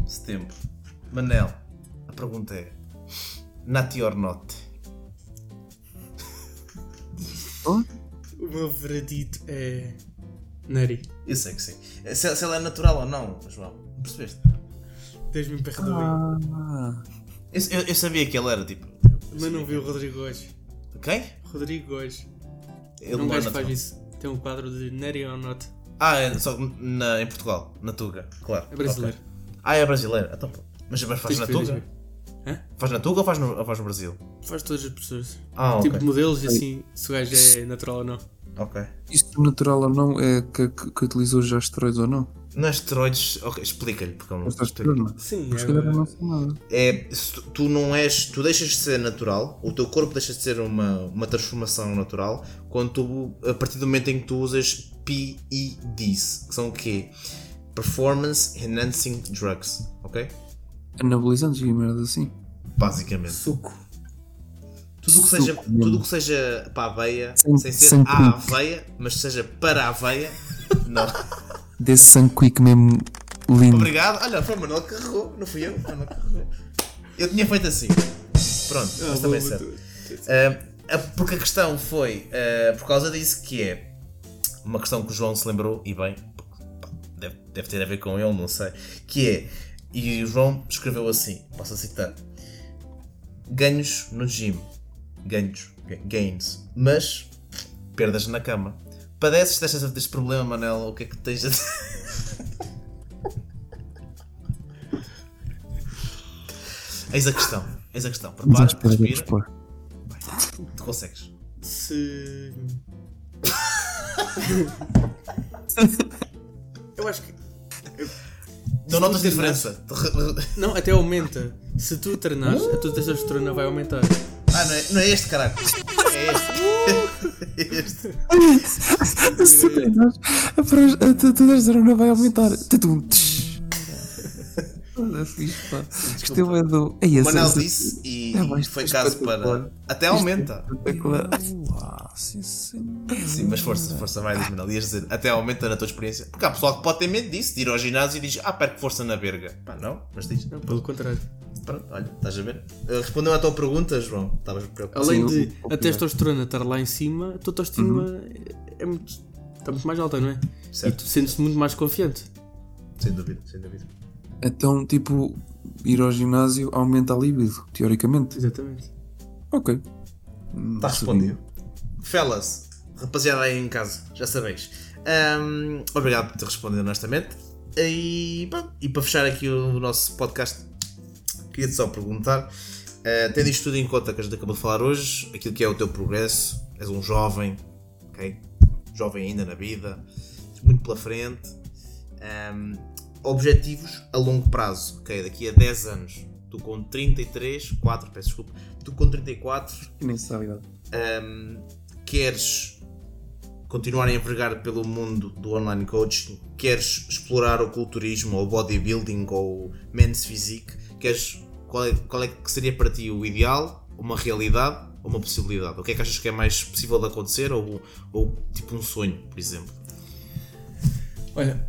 setembro, Manel, a pergunta é: Nati or not? O meu veredito é. Neri. Eu sei que sim. Se, se ela é natural ou não, João, percebeste? Deus me perdoe. Ah, Eu, eu- eu sabia que ele era tipo. Mas não vi o Rodrigo hoje. Quem? Rodrigo hoje. Ele um não é natural. faz isso. Tem um quadro de Neri or not. Ah, é só na, em Portugal, na Tuga, claro. É brasileiro. Ok. Ah, é brasileiro. Então, mas, mas faz na Tuga? Hã? Faz na Tuga ou faz no, ou faz no Brasil? Faz todas as pessoas. Ah. Tipo de modelos e assim, se o gajo é natural ou não. Ok. Isto natural ou não é que, que, que utilizou já esteroides ou não? Não é esteroides. Ok, explica-lhe, porque eu não não? Sim, Mas se calhar não sei nada. É, se tu, tu não és. Tu deixas de ser natural, o teu corpo deixa de ser uma, uma transformação natural quando tu, a partir do momento em que tu usas PEDs, que são o quê? Performance Enhancing Drugs, ok? Anabolizantes e merda assim. Basicamente. Suco. Tudo o que seja, tudo que seja para a aveia, Sem- sem, ser sem à aveia, mas seja para a aveia, não. <laughs> Desse sangue quick mesmo lindo. Obrigado. Olha, foi o Manuel que carregou, não fui eu. foi o Manuel que carregou. Eu tinha feito assim. Pronto, mas também é certo. Ah, ah, porque a questão foi ah, por causa disso que é uma questão que o João se lembrou, e bem, deve, deve ter a ver com ele, não sei, que é, e o João escreveu assim, posso citar, ganhos no gym, ganhos, ga- gains, mas perdas na cama. Padeces deste, deste problema, Manel, o que é que tens a dizer? <laughs> Eis a questão, eis a questão. Prepara, respira, expor. tu consegues. Se. <laughs> Eu acho que. Não notas tu diferença. <laughs> Não, até aumenta. Se tu treinares, a tua testosterona vai aumentar. Ah, não é, não é este, caralho. É este. É este. <laughs> Se treinares, a pros- a tua testosterona vai aumentar. Tatum, fixe, pá. Gostei bué do. Ei, O Manel disse e, É, e mas foi caso é para. Até aumenta. Ah, sim, sim. Sim, mas força, força, vai dizer, Manel. Ias dizer, até aumenta na tua experiência. Porque há pessoal que pode ter medo disso, de ir ao ginásio e diz, ah, perco força na verga. Pá, não, mas diz. Não, pelo contrário. Pronto, olha, estás a ver? Eh, Respondeu à tua pergunta, João. Estavas preocupado. Além de a testosterona estar lá em cima, a tua autoestima é muito. está muito mais alta, não é? E Certo. tu sentes-te muito mais confiante. Sem dúvida, sem dúvida. Então, tipo, ir ao ginásio aumenta a libido, teoricamente. Exatamente. Ok. Está respondido. Fellas, rapaziada aí em casa, já sabeis. Ahm, obrigado por ter respondido honestamente. E, pá, e para fechar aqui o nosso podcast, queria-te só perguntar: eh, tendo isto tudo em conta que a gente acabou de falar hoje, aquilo que é o teu progresso, és um jovem, ok? Jovem ainda na vida, muito pela frente. Ahm, objetivos a longo prazo, ok? Daqui a 10 anos, tu com 33, 4, peço desculpa, tu com 34 Que nem sabe, idade. um, queres continuar a envergar pelo mundo do online coaching, queres explorar o culturismo ou o bodybuilding ou o men's physique, queres, qual, é, qual é que seria para ti o ideal, uma realidade ou uma possibilidade? O que é que achas que é mais possível de acontecer ou, ou tipo um sonho, por exemplo? Olha,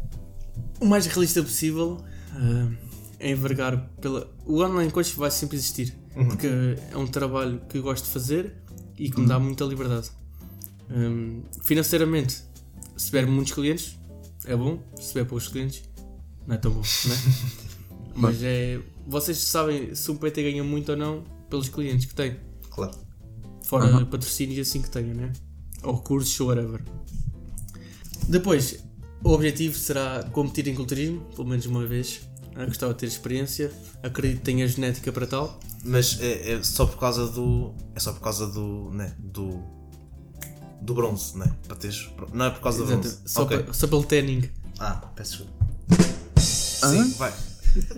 o mais realista possível ah, é envergar pela. O online coach vai sempre existir. Porque é um trabalho que eu gosto de fazer e que me dá muita liberdade. Hum, financeiramente, se tiver muitos clientes, é bom. Se tiver poucos clientes, não é tão bom, né? <laughs> Mas é. Vocês sabem se um PT ganha muito ou não pelos clientes que tem. Claro. Fora patrocínios assim que tenha, né? Ou cursos ou whatever. Depois, o objetivo será competir em culturismo, pelo menos uma vez. Eu gostava de ter experiência. Acredito que tenha genética para tal. Mas é, é só por causa do. É só por causa do. Né, do. Do bronze, né? Para teres. Não é por causa do Exato. bronze. Só, Ok. para, só pelo tanning. Ah, peço desculpa. Sim, vai.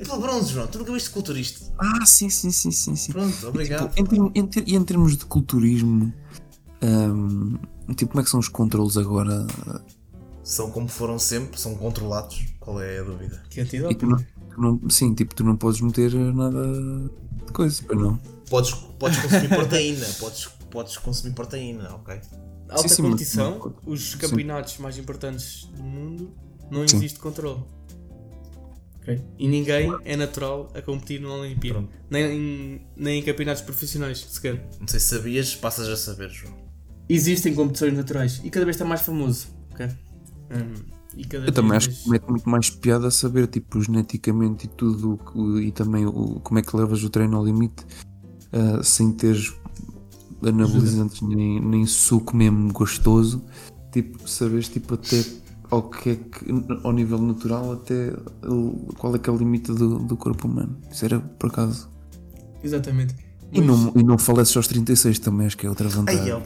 Pelo bronze, João. Tu nunca viste culturista. Ah, sim, sim, sim, sim, sim. Pronto, obrigado. Tipo, em, em e em termos de culturismo, hum, tipo, como é que são os controles agora? São como foram sempre, são controlados. Qual é a dúvida? Que E antídoto. tu não, tu não- sim, tipo, tu não podes meter nada de coisa, não. Podes, podes consumir proteína. Podes, podes consumir proteína, ok? Alta sim, sim, mas- competição, os campeonatos mais importantes do mundo, não Sim. existe controle. Ok? E ninguém é natural a competir no Olimpíada. Nem, em- nem em campeonatos profissionais, sequer. Não sei se sabias, passas a saber, João. Existem competições naturais e cada vez está mais famoso. ok? Hum, e cada Eu também acho que mete muito mais piada saber, tipo, geneticamente e tudo, e também o, como é que levas o treino ao limite, ah, sem teres anabolizantes nem, nem suco mesmo gostoso, tipo, sabes, tipo, até ao que é que, ao nível natural, até qual é que é o limite do, do corpo humano. Isso era por acaso. Exatamente. E não, e não faleces aos 36 também, acho que é outra vantagem. Ai,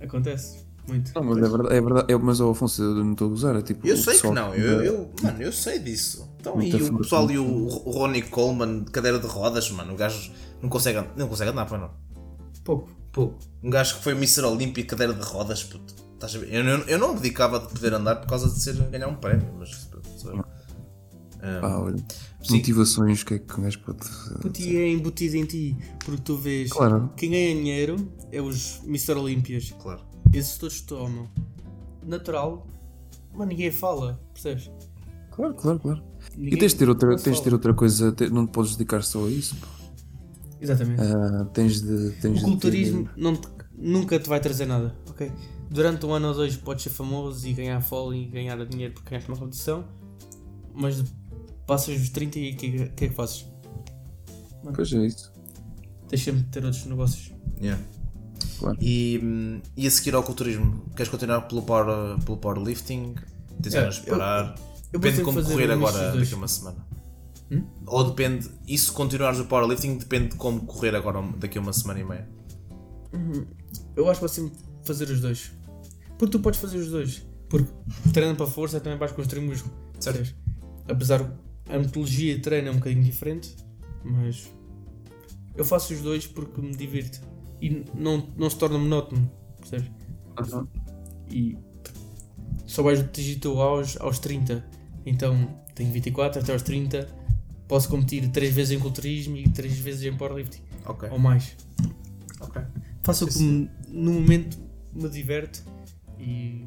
é. <laughs> Acontece. Muito. Não, mas é verdade, é verdade, é, mas o Afonso, eu não estou a usar, é tipo. Eu o sei que não, eu, eu- mano, eu sei disso. Então, e o força, pessoal e muito o, o Ronnie Coleman, de cadeira de rodas, mano, o gajo não consegue, não consegue andar, para não. Pouco. Pô, um gajo que foi Mr. Olímpia cadeira de rodas, puto. Estás a ver? Eu, não- eu não me dedicava de poder andar por causa de ser, ganhar um prémio, mas. eu. Pá, olha, Sim. motivações, o que é que um gajo pode. Puto, e é embutido em ti, porque tu vês Claro. quem ganha dinheiro é os Mr. Olímpias. Claro. Esses todos tomam. Natural, mas ninguém fala, percebes? Claro, claro, claro. E Ninguém- tens de ter outra, tens de ter outra coisa, te- não te podes dedicar só a isso. pá. Exatamente. Ah, tens de. Tens o de ter- culturismo não te- nunca te vai trazer nada, ok? Durante um ano ou dois podes ser famoso e ganhar folga e ganhar dinheiro porque ganhaste uma competição, mas passas os 30 e o que, que é que fazes? Pois é isso. Tens sempre de ter outros negócios. Yeah. Claro. E, e a seguir ao culturismo, queres continuar pelo, power, pelo powerlifting? Tens Yeah, ganas de parar? eu depende de vou como correr agora daqui a uma semana. Hum? Ou depende, e se continuares o powerlifting, depende de como correr agora daqui a uma semana e meia. Eu acho que vou sempre fazer os dois. Porque tu podes fazer os dois. Porque treinando para força também vais construir músculo. Certo. Apesar a metodologia de treino é um bocadinho diferente, mas eu faço os dois porque me divirto. E não, não se torna monótono, percebes? Aham. E só vais atingir o teu auge aos 30. Então tenho 24 até aos 30. Posso competir 3 vezes em culturismo e 3 vezes em powerlifting. Ok. Ou mais. Ok. Faço o que me- no momento me diverte e,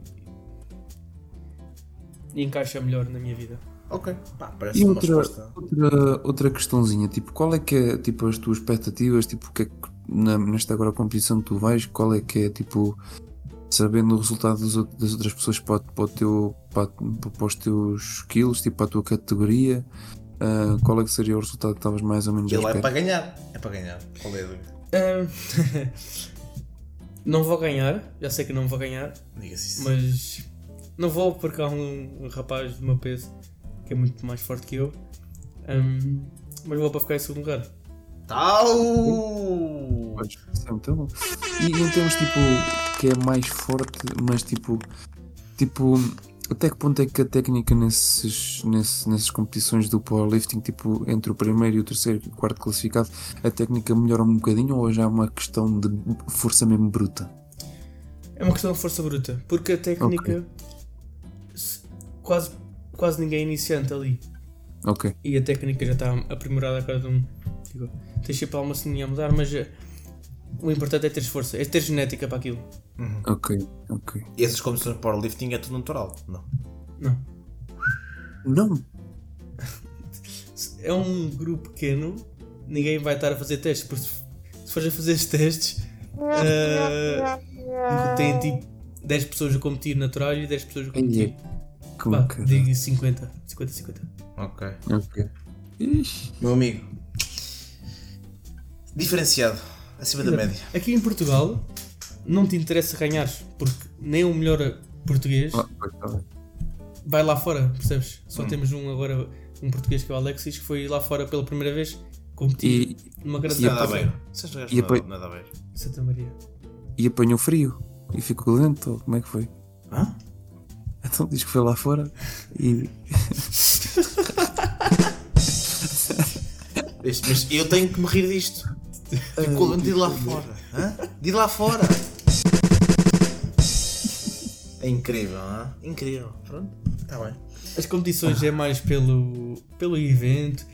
e encaixa melhor na minha vida. Ok. Pá, parece E uma outra, resposta. outra, outra questãozinha, tipo, qual é que é tipo, as tuas expectativas, tipo, o que é que na, nesta agora competição que tu vais, qual é que é tipo, sabendo o resultado dos out- das outras pessoas para, para, o teu, para, para os teus skills, tipo, para a tua categoria, ah, qual é que seria o resultado que estavas mais ou menos a Ele é para ganhar. É para ganhar. Qual é a <laughs> não vou ganhar, já sei que não vou ganhar, mas não vou porque há um, um rapaz do meu peso que é muito mais forte que eu. Ahm, mas vou para ficar em segundo lugar. Tal! Pois, isso é muito bom. E em termos tipo que é mais forte, mas tipo, tipo, até que ponto é que a técnica nesses, nesses, nessas competições do powerlifting, tipo, entre o primeiro e o terceiro e o quarto classificado, a técnica melhora um bocadinho ou já é uma questão de força mesmo bruta? É uma questão de força bruta, porque a técnica se- quase, quase ninguém é iniciante ali. Ok, e a técnica já está aprimorada a cada um. Digo, tens sempre alguma ceninha a mudar, mas eh, o importante é ter força, é ter genética para aquilo. ok, ok. E essas competições de powerlifting é tudo natural? Não. Não. Não, <laughs> É um grupo pequeno ninguém vai estar a fazer testes, porque se fores a fazer testes, ah, <laughs> tem tipo 10 pessoas a competir natural e 10 pessoas a competir. Como digo 50, 50, 50. Ok. Ok. Ixi. Meu amigo. Diferenciado. Acima da média. Aqui em Portugal não te interessa ganhares, porque nem o melhor português Ah, tá bem. vai lá fora, percebes? Só Hum. temos um agora, um português que é o Alexis, que foi lá fora pela primeira vez competir E, numa grande e Nada não E gajos apoio- nada, nada a ver. Santa Maria. e apanhou frio. E ficou lento. ou Como é que foi? Hã? Então diz que foi lá fora e. <laughs> Mas eu tenho que me rir disto. Ficou de lá fora. Hã? De lá fora. É incrível, hã? Incrível. Pronto, está bem. As competições é mais pelo, pelo evento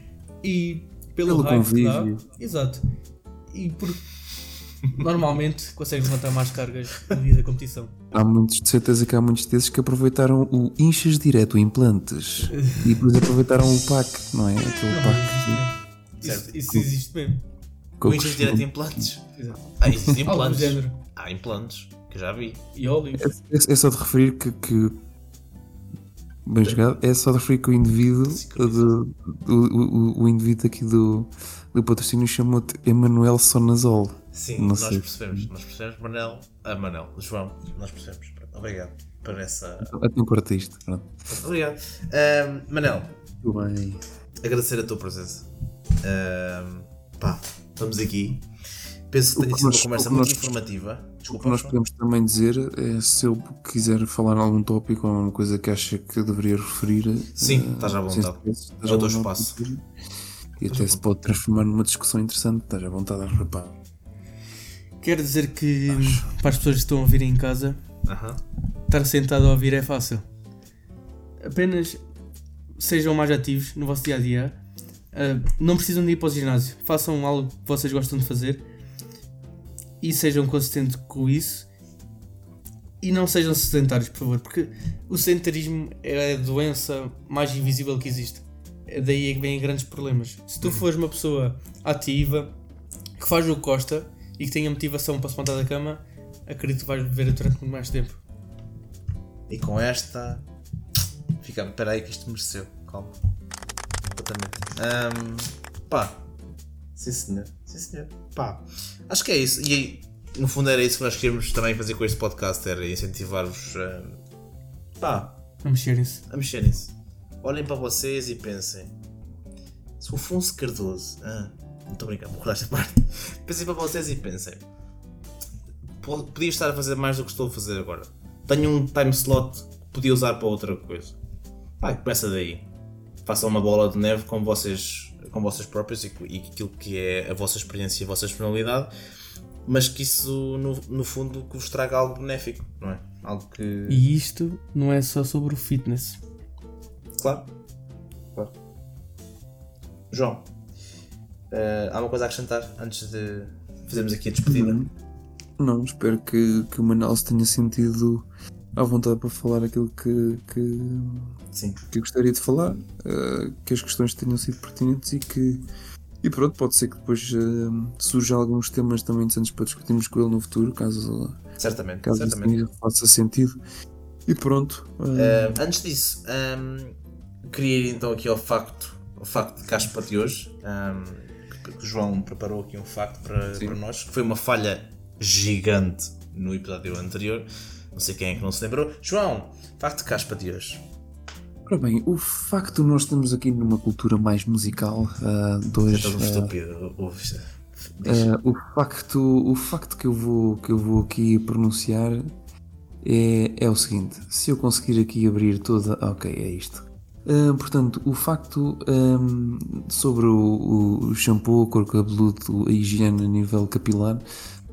e pelo, Pelo convívio. Exato. E por normalmente consegues levantar mais cargas no dia da competição. Há muitos, de certeza que há muitos desses que aproveitaram o inchas direto implantes <laughs> e depois aproveitaram o PAC, não é? Aquele Não, PAC. existe mesmo. Certo. Isso, isso existe mesmo. Eu Coinchas costumo- direto implantes. Exato. Ah, existem implantes. Há implantes, que eu já vi. E óleos. É, é só de referir que, que- Bem jogado, é só de referir que o indivíduo, do, do- o, o indivíduo aqui do, do patrocínio chamou-te Emanuel Sonazol. Sim, Não nós sei. percebemos. Nós percebemos, Manel. Ah, Manel, João, nós percebemos. Obrigado por essa. Até corta isto. Pronto. Obrigado. Ahm, Manel, Muito bem. agradecer a tua presença. Ahm, pá, vamos aqui. Penso que O tenha que sido uma conversa o muito nós- informativa. O Desculpa, que nós podemos também dizer é se eu quiser falar em algum tópico ou alguma coisa que acha que deveria referir. Sim, eh, estás à vontade. É o teu vontade espaço. E até se pode transformar numa discussão interessante, estás à vontade a repar. Quero dizer que para as pessoas que estão a ouvir em casa, Aham. estar sentado a ouvir é fácil. Apenas sejam mais ativos no vosso dia a dia. Ah, não precisam de ir para o ginásio. Façam algo que vocês gostam de fazer e sejam consistentes com isso. E não sejam sedentários, por favor, porque o sedentarismo é a doença mais invisível que existe. É daí é que vêm grandes problemas. Se tu fores uma pessoa ativa, que faz o que gosta e que tenha motivação para se levantar da cama, acredito que vais viver durante muito mais tempo. E com esta. Fica. Espera aí que isto mereceu. Calma. Exatamente. Ahm, pá. Sim senhor. Sim senhor. Pá. Acho que é isso. E aí, no fundo era isso que nós queríamos também fazer com este podcast. Era incentivar-vos pá, a mexerem-se. a mexer nisso. Olhem para vocês e pensem. Se o Afonso Cardoso. Ah, não estou a brincar, vou esta parte. <laughs> Pensem para vocês e pensem. Po- Podia estar a fazer mais do que estou a fazer agora. Tenho um time slot que podia usar para outra coisa. Pá, começa daí. Façam uma bola de neve com vocês, com vocês próprios e, e aquilo que é a vossa experiência e a vossa personalidade, mas que isso, no, no fundo, que vos traga algo benéfico, não é? Algo que. E isto não é só sobre o fitness. Claro. Claro. João, eh, há uma coisa a acrescentar antes de fazermos aqui a despedida? Não, espero que, que o Manel se tenha sentido à vontade para falar aquilo que, que, Sim. que eu gostaria de falar, eh, que as questões tenham sido pertinentes e que. E pronto, pode ser que depois uh, surjam alguns temas também interessantes para discutirmos com ele no futuro, caso, Certamente. caso certamente. faça sentido. E pronto. eh, Eh, antes disso, ehm, queria ir então aqui ao facto, ao facto de caspa de hoje. ehm, que, o João preparou aqui um facto para, para nós, que foi uma falha gigante no episódio anterior. Não sei quem é que não se lembrou. João, facto de caspa de hoje. Ora bem, o facto de nós estamos aqui numa cultura mais musical, uh, dois, É um ah, estúpido. ouve- ah, o, facto, o facto que eu vou, que eu vou aqui pronunciar é, é o seguinte: se eu conseguir aqui abrir toda. Ok, é isto. Ah, portanto, o facto ahm, sobre o, o shampoo, o couro cabeludo, a higiene a nível capilar,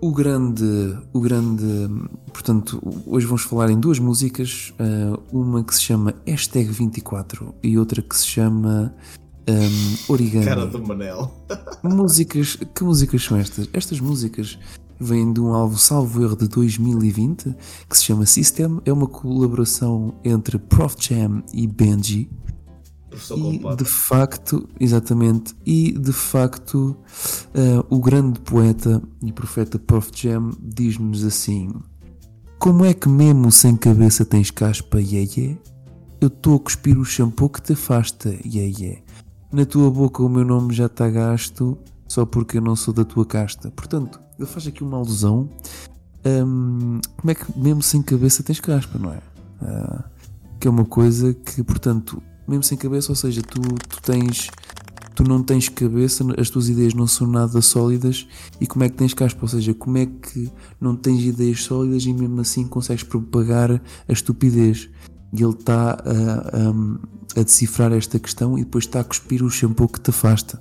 o grande, o grande. Portanto, hoje vamos falar em duas músicas, ah, uma que se chama Hashtag 24 e outra que se chama ahm, Origami. Cara do Manel. <laughs> Músicas, que músicas são estas? Estas músicas vêm de um álbum salvo erro de 2020 que se chama System. É uma colaboração entre Prof Jam e Benji. Professor E culpado. de facto, exatamente, e de facto, eh, o grande poeta e profeta Prof. Jam diz-nos assim: Como é que mesmo sem cabeça tens caspa, iê Eu estou a cuspir o shampoo que te afasta, iê Na tua boca o meu nome já está gasto, só porque eu não sou da tua casta. Portanto, ele faz aqui uma alusão. hum, como é que mesmo sem cabeça tens caspa, não é? Ah, que é uma coisa que, portanto, mesmo sem cabeça, ou seja, tu, tu tens tu não tens cabeça, as tuas ideias não são nada sólidas e como é que tens caspa, ou seja, como é que não tens ideias sólidas e mesmo assim consegues propagar a estupidez. E ele está a, a, a decifrar esta questão e depois está a cuspir o shampoo que te afasta.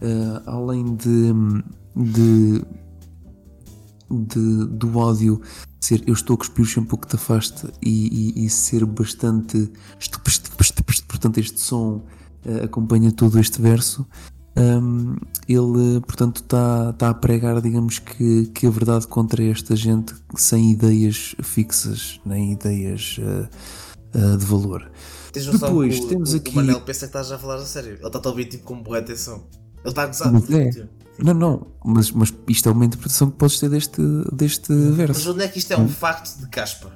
Ah, além de, de, de- do ódio ser eu estou a cuspir o shampoo que te afasta e, e- e ser bastante estup- portanto este som eh, acompanha todo este verso hum, ele portanto está tá a pregar digamos que, que a verdade contra esta gente sem ideias fixas nem ideias eh, de valor Tens depois, o, temos o, aqui- O Manel pensa que estás a falar a sério. Ele está a ouvir tipo com boa atenção. Ele está a gozar. Mas é. Tipo, não, não, mas, mas isto é uma interpretação que podes ter deste, deste Mas verso onde é que isto é um facto de caspa?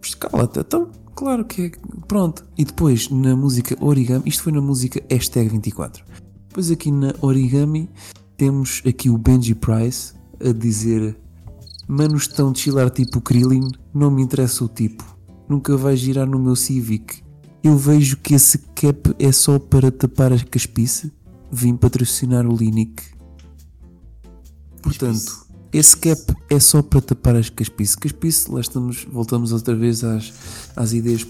Mas Cala-te, então, claro que é. Pronto. E depois na música Origami, isto foi na música hashtag 24. Depois aqui na Origami temos aqui o Benji Price a dizer: Manos de chilar tipo Krillin, não me interessa o tipo. Nunca vai girar no meu Civic. Eu vejo que esse cap é só para tapar a caspice. Vim patrocinar o Linic. Portanto, esse cap é só para tapar as caspice. Caspice, lá estamos, voltamos outra vez às, às ideias,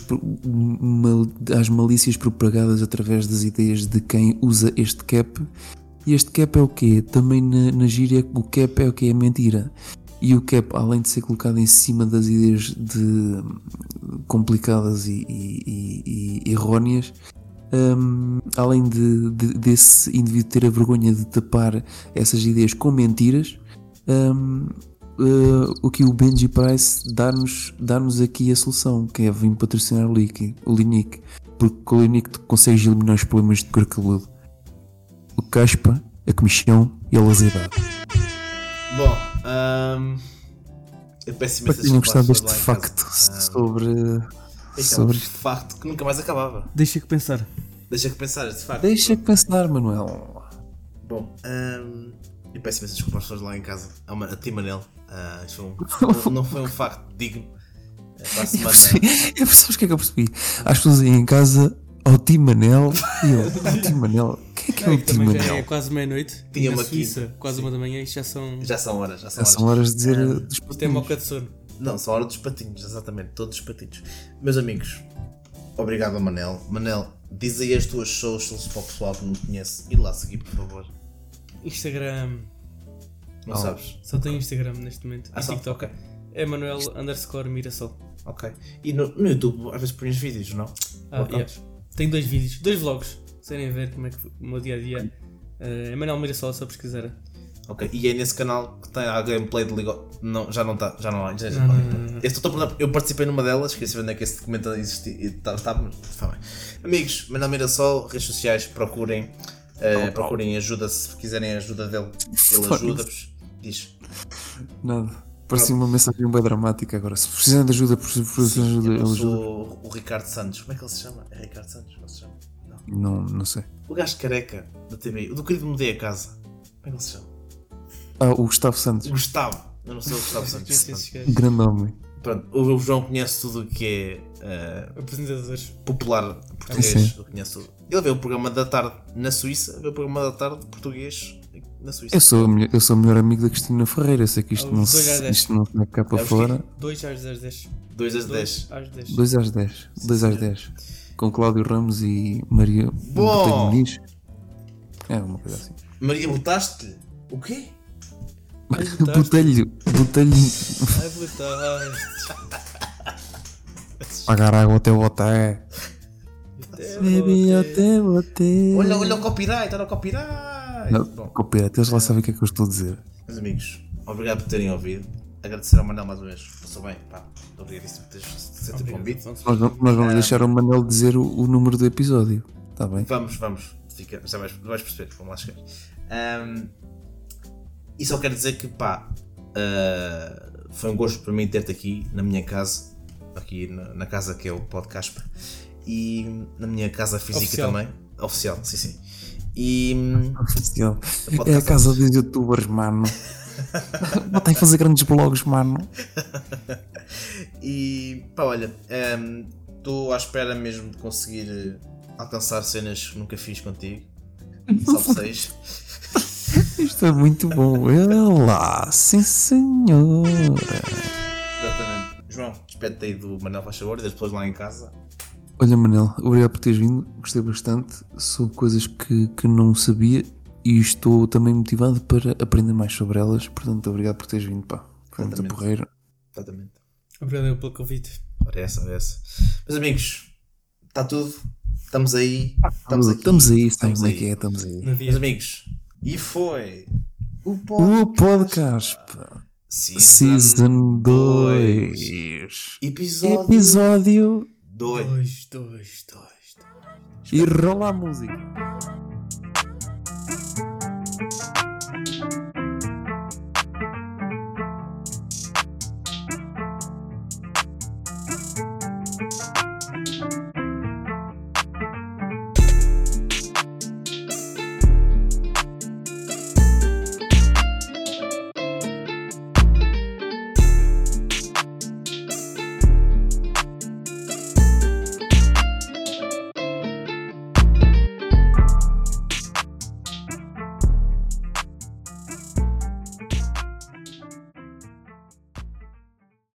mal- às malícias propagadas através das ideias de quem usa este cap. E este cap é o quê? Também na, na gíria, o cap é o que é mentira. E o cap, além de ser colocado em cima das ideias de complicadas e, e- e- e hum, além de, de- desse indivíduo ter a vergonha de tapar essas ideias com mentiras, hum, eh, o que o Benji Price dá-nos dá aqui a solução, que é vir patrocinar o Linic, o Linic porque com o Linic tu consegues eliminar os problemas de cor cabeludo. O caspa, a comichão e a lasidade. Bom, ahm, eu peço às gostado deste facto casa. Ah, sobre, Este é sobre. um facto que nunca mais acabava. Deixa que pensar. Deixa que pensar este facto. Deixa que pensar, Manuel. Bom, ahm, eu peço imensa desculpa às pessoas lá em casa. A, Ma- a ti, Manel. Ah, isto um- <laughs> não, foi um facto digno. Para a Eu semana. percebi, eu percebi, o que é que eu percebi? As pessoas aí em casa, ao Tim Manel, e eu, ao Tim Manel, quem é que é o Tim já é Manel? quase meia-noite. Tinha uma Suíça, quinta. quase uma da manhã, isto já são. Já são horas, já são Já horas. são horas de dizer uh, dos O tema ao patinhos. de sono. Não, são hora dos patinhos, exatamente, todos os patinhos. Meus amigos, obrigado Manel. Manel, diz aí as tuas socials para o pessoal que não conhece. E lá seguir, por favor. Instagram. Não Oh. sabes? Só tenho Instagram neste momento. Ah, e só? TikTok. Ok. É Manuel underscore Mirassol. Ok. E no, no YouTube, às vezes pões vídeos, não? Ah, yeah. Tenho dois vídeos, dois vlogs. Se querem ver como é que o meu dia a dia. é Manuel Mirassol, só pesquisar. Ok. E é nesse canal que tem a gameplay de League of... Não, já não está. Já não há. Já, já Não, não, não, não, não. Eu, eu participei numa delas, esqueci de onde é que esse documento existia. e tá- está bem. Amigos, Manel Mirassol, redes sociais, procurem. Eh, procurem ajuda se quiserem a ajuda dele. Ele ajuda-vos. Diz. Nada. Parecia uma mensagem bem dramática agora. Se precisam de ajuda, precisam de ajuda, Eu sou o Ricardo Santos. Como é que ele se chama? É Ricardo Santos? Como se chama? Não. Não, não sei. O gajo careca da TV. O do querido Mudei a Casa. Como é que ele se chama? Ah, o Gustavo Santos. O Gustavo. Eu não sou o Gustavo Santos. Grande homem. Pronto, o João conhece tudo o que é eh, Apresentadores. popular português. Sim. Eu conheço tudo. Ele vê o programa da tarde na Suíça, vê o programa da tarde português na Suíça. Eu sou, melhor- eu sou o melhor amigo da Cristina Ferreira. Eu sei que isto Ah, não se, isto não se mete cá para É fora. 2 às 10 10. 2 às 10. 2 às 10. 2 às 10. 2 às 10. Com Cláudio Ramos e Maria Bom. Muniz. É uma coisa assim. Maria, botaste-lhe? O quê? <laughs> Botelho. Botelho. Ai, botaste. Pagar água até botar. Baby, até botar. Olha, olha o copyright, olha o copyright. Não, Bom, copyright, eles lá sabem o que é que eu estou a dizer. meus amigos, obrigado por terem ouvido. Agradecer ao Manel mais uma vez. Passou bem, pá. Obrigadíssimo por teres aceito o convite. Nós, nós vamos deixar o Manel dizer o, o número do episódio. está bem. Vamos, vamos. Fica, já vais, vais perceber, vamos lá chegar. Ahm, e só quero dizer que, pá, ah, foi um gosto para mim ter-te aqui na minha casa, aqui na, na casa que é o podcast, e na minha casa física Oficial. também. Oficial, sim, sim. E Oficial. É a casa dos youtubers, mano. <laughs> Bota aí fazer grandes blogs, mano. E pá, olha, estou à espera mesmo de conseguir alcançar cenas que nunca fiz contigo. <laughs> Salve 6. <laughs> Isto é muito bom. É lá, sim senhora. Exatamente. João, despede-te aí do Manel Faz Favor e das pessoas lá em casa. Olha, Manel, obrigado por teres vindo. Gostei bastante. São coisas que, que não sabia e estou também motivado para aprender mais sobre elas. Portanto, obrigado por teres vindo, pá. Foi muito Exatamente. porreiro. Exatamente. Obrigado pelo convite. Ora essa, ora essa. Meus amigos, está tudo. Estamos aí. Estamos, aqui. estamos aí, Estamos como é aí. que é? Estamos aí. Meus amigos, e foi o O podcast. Season 2. Episódio Episódio 2. Dois, dois, dois. e rola a música.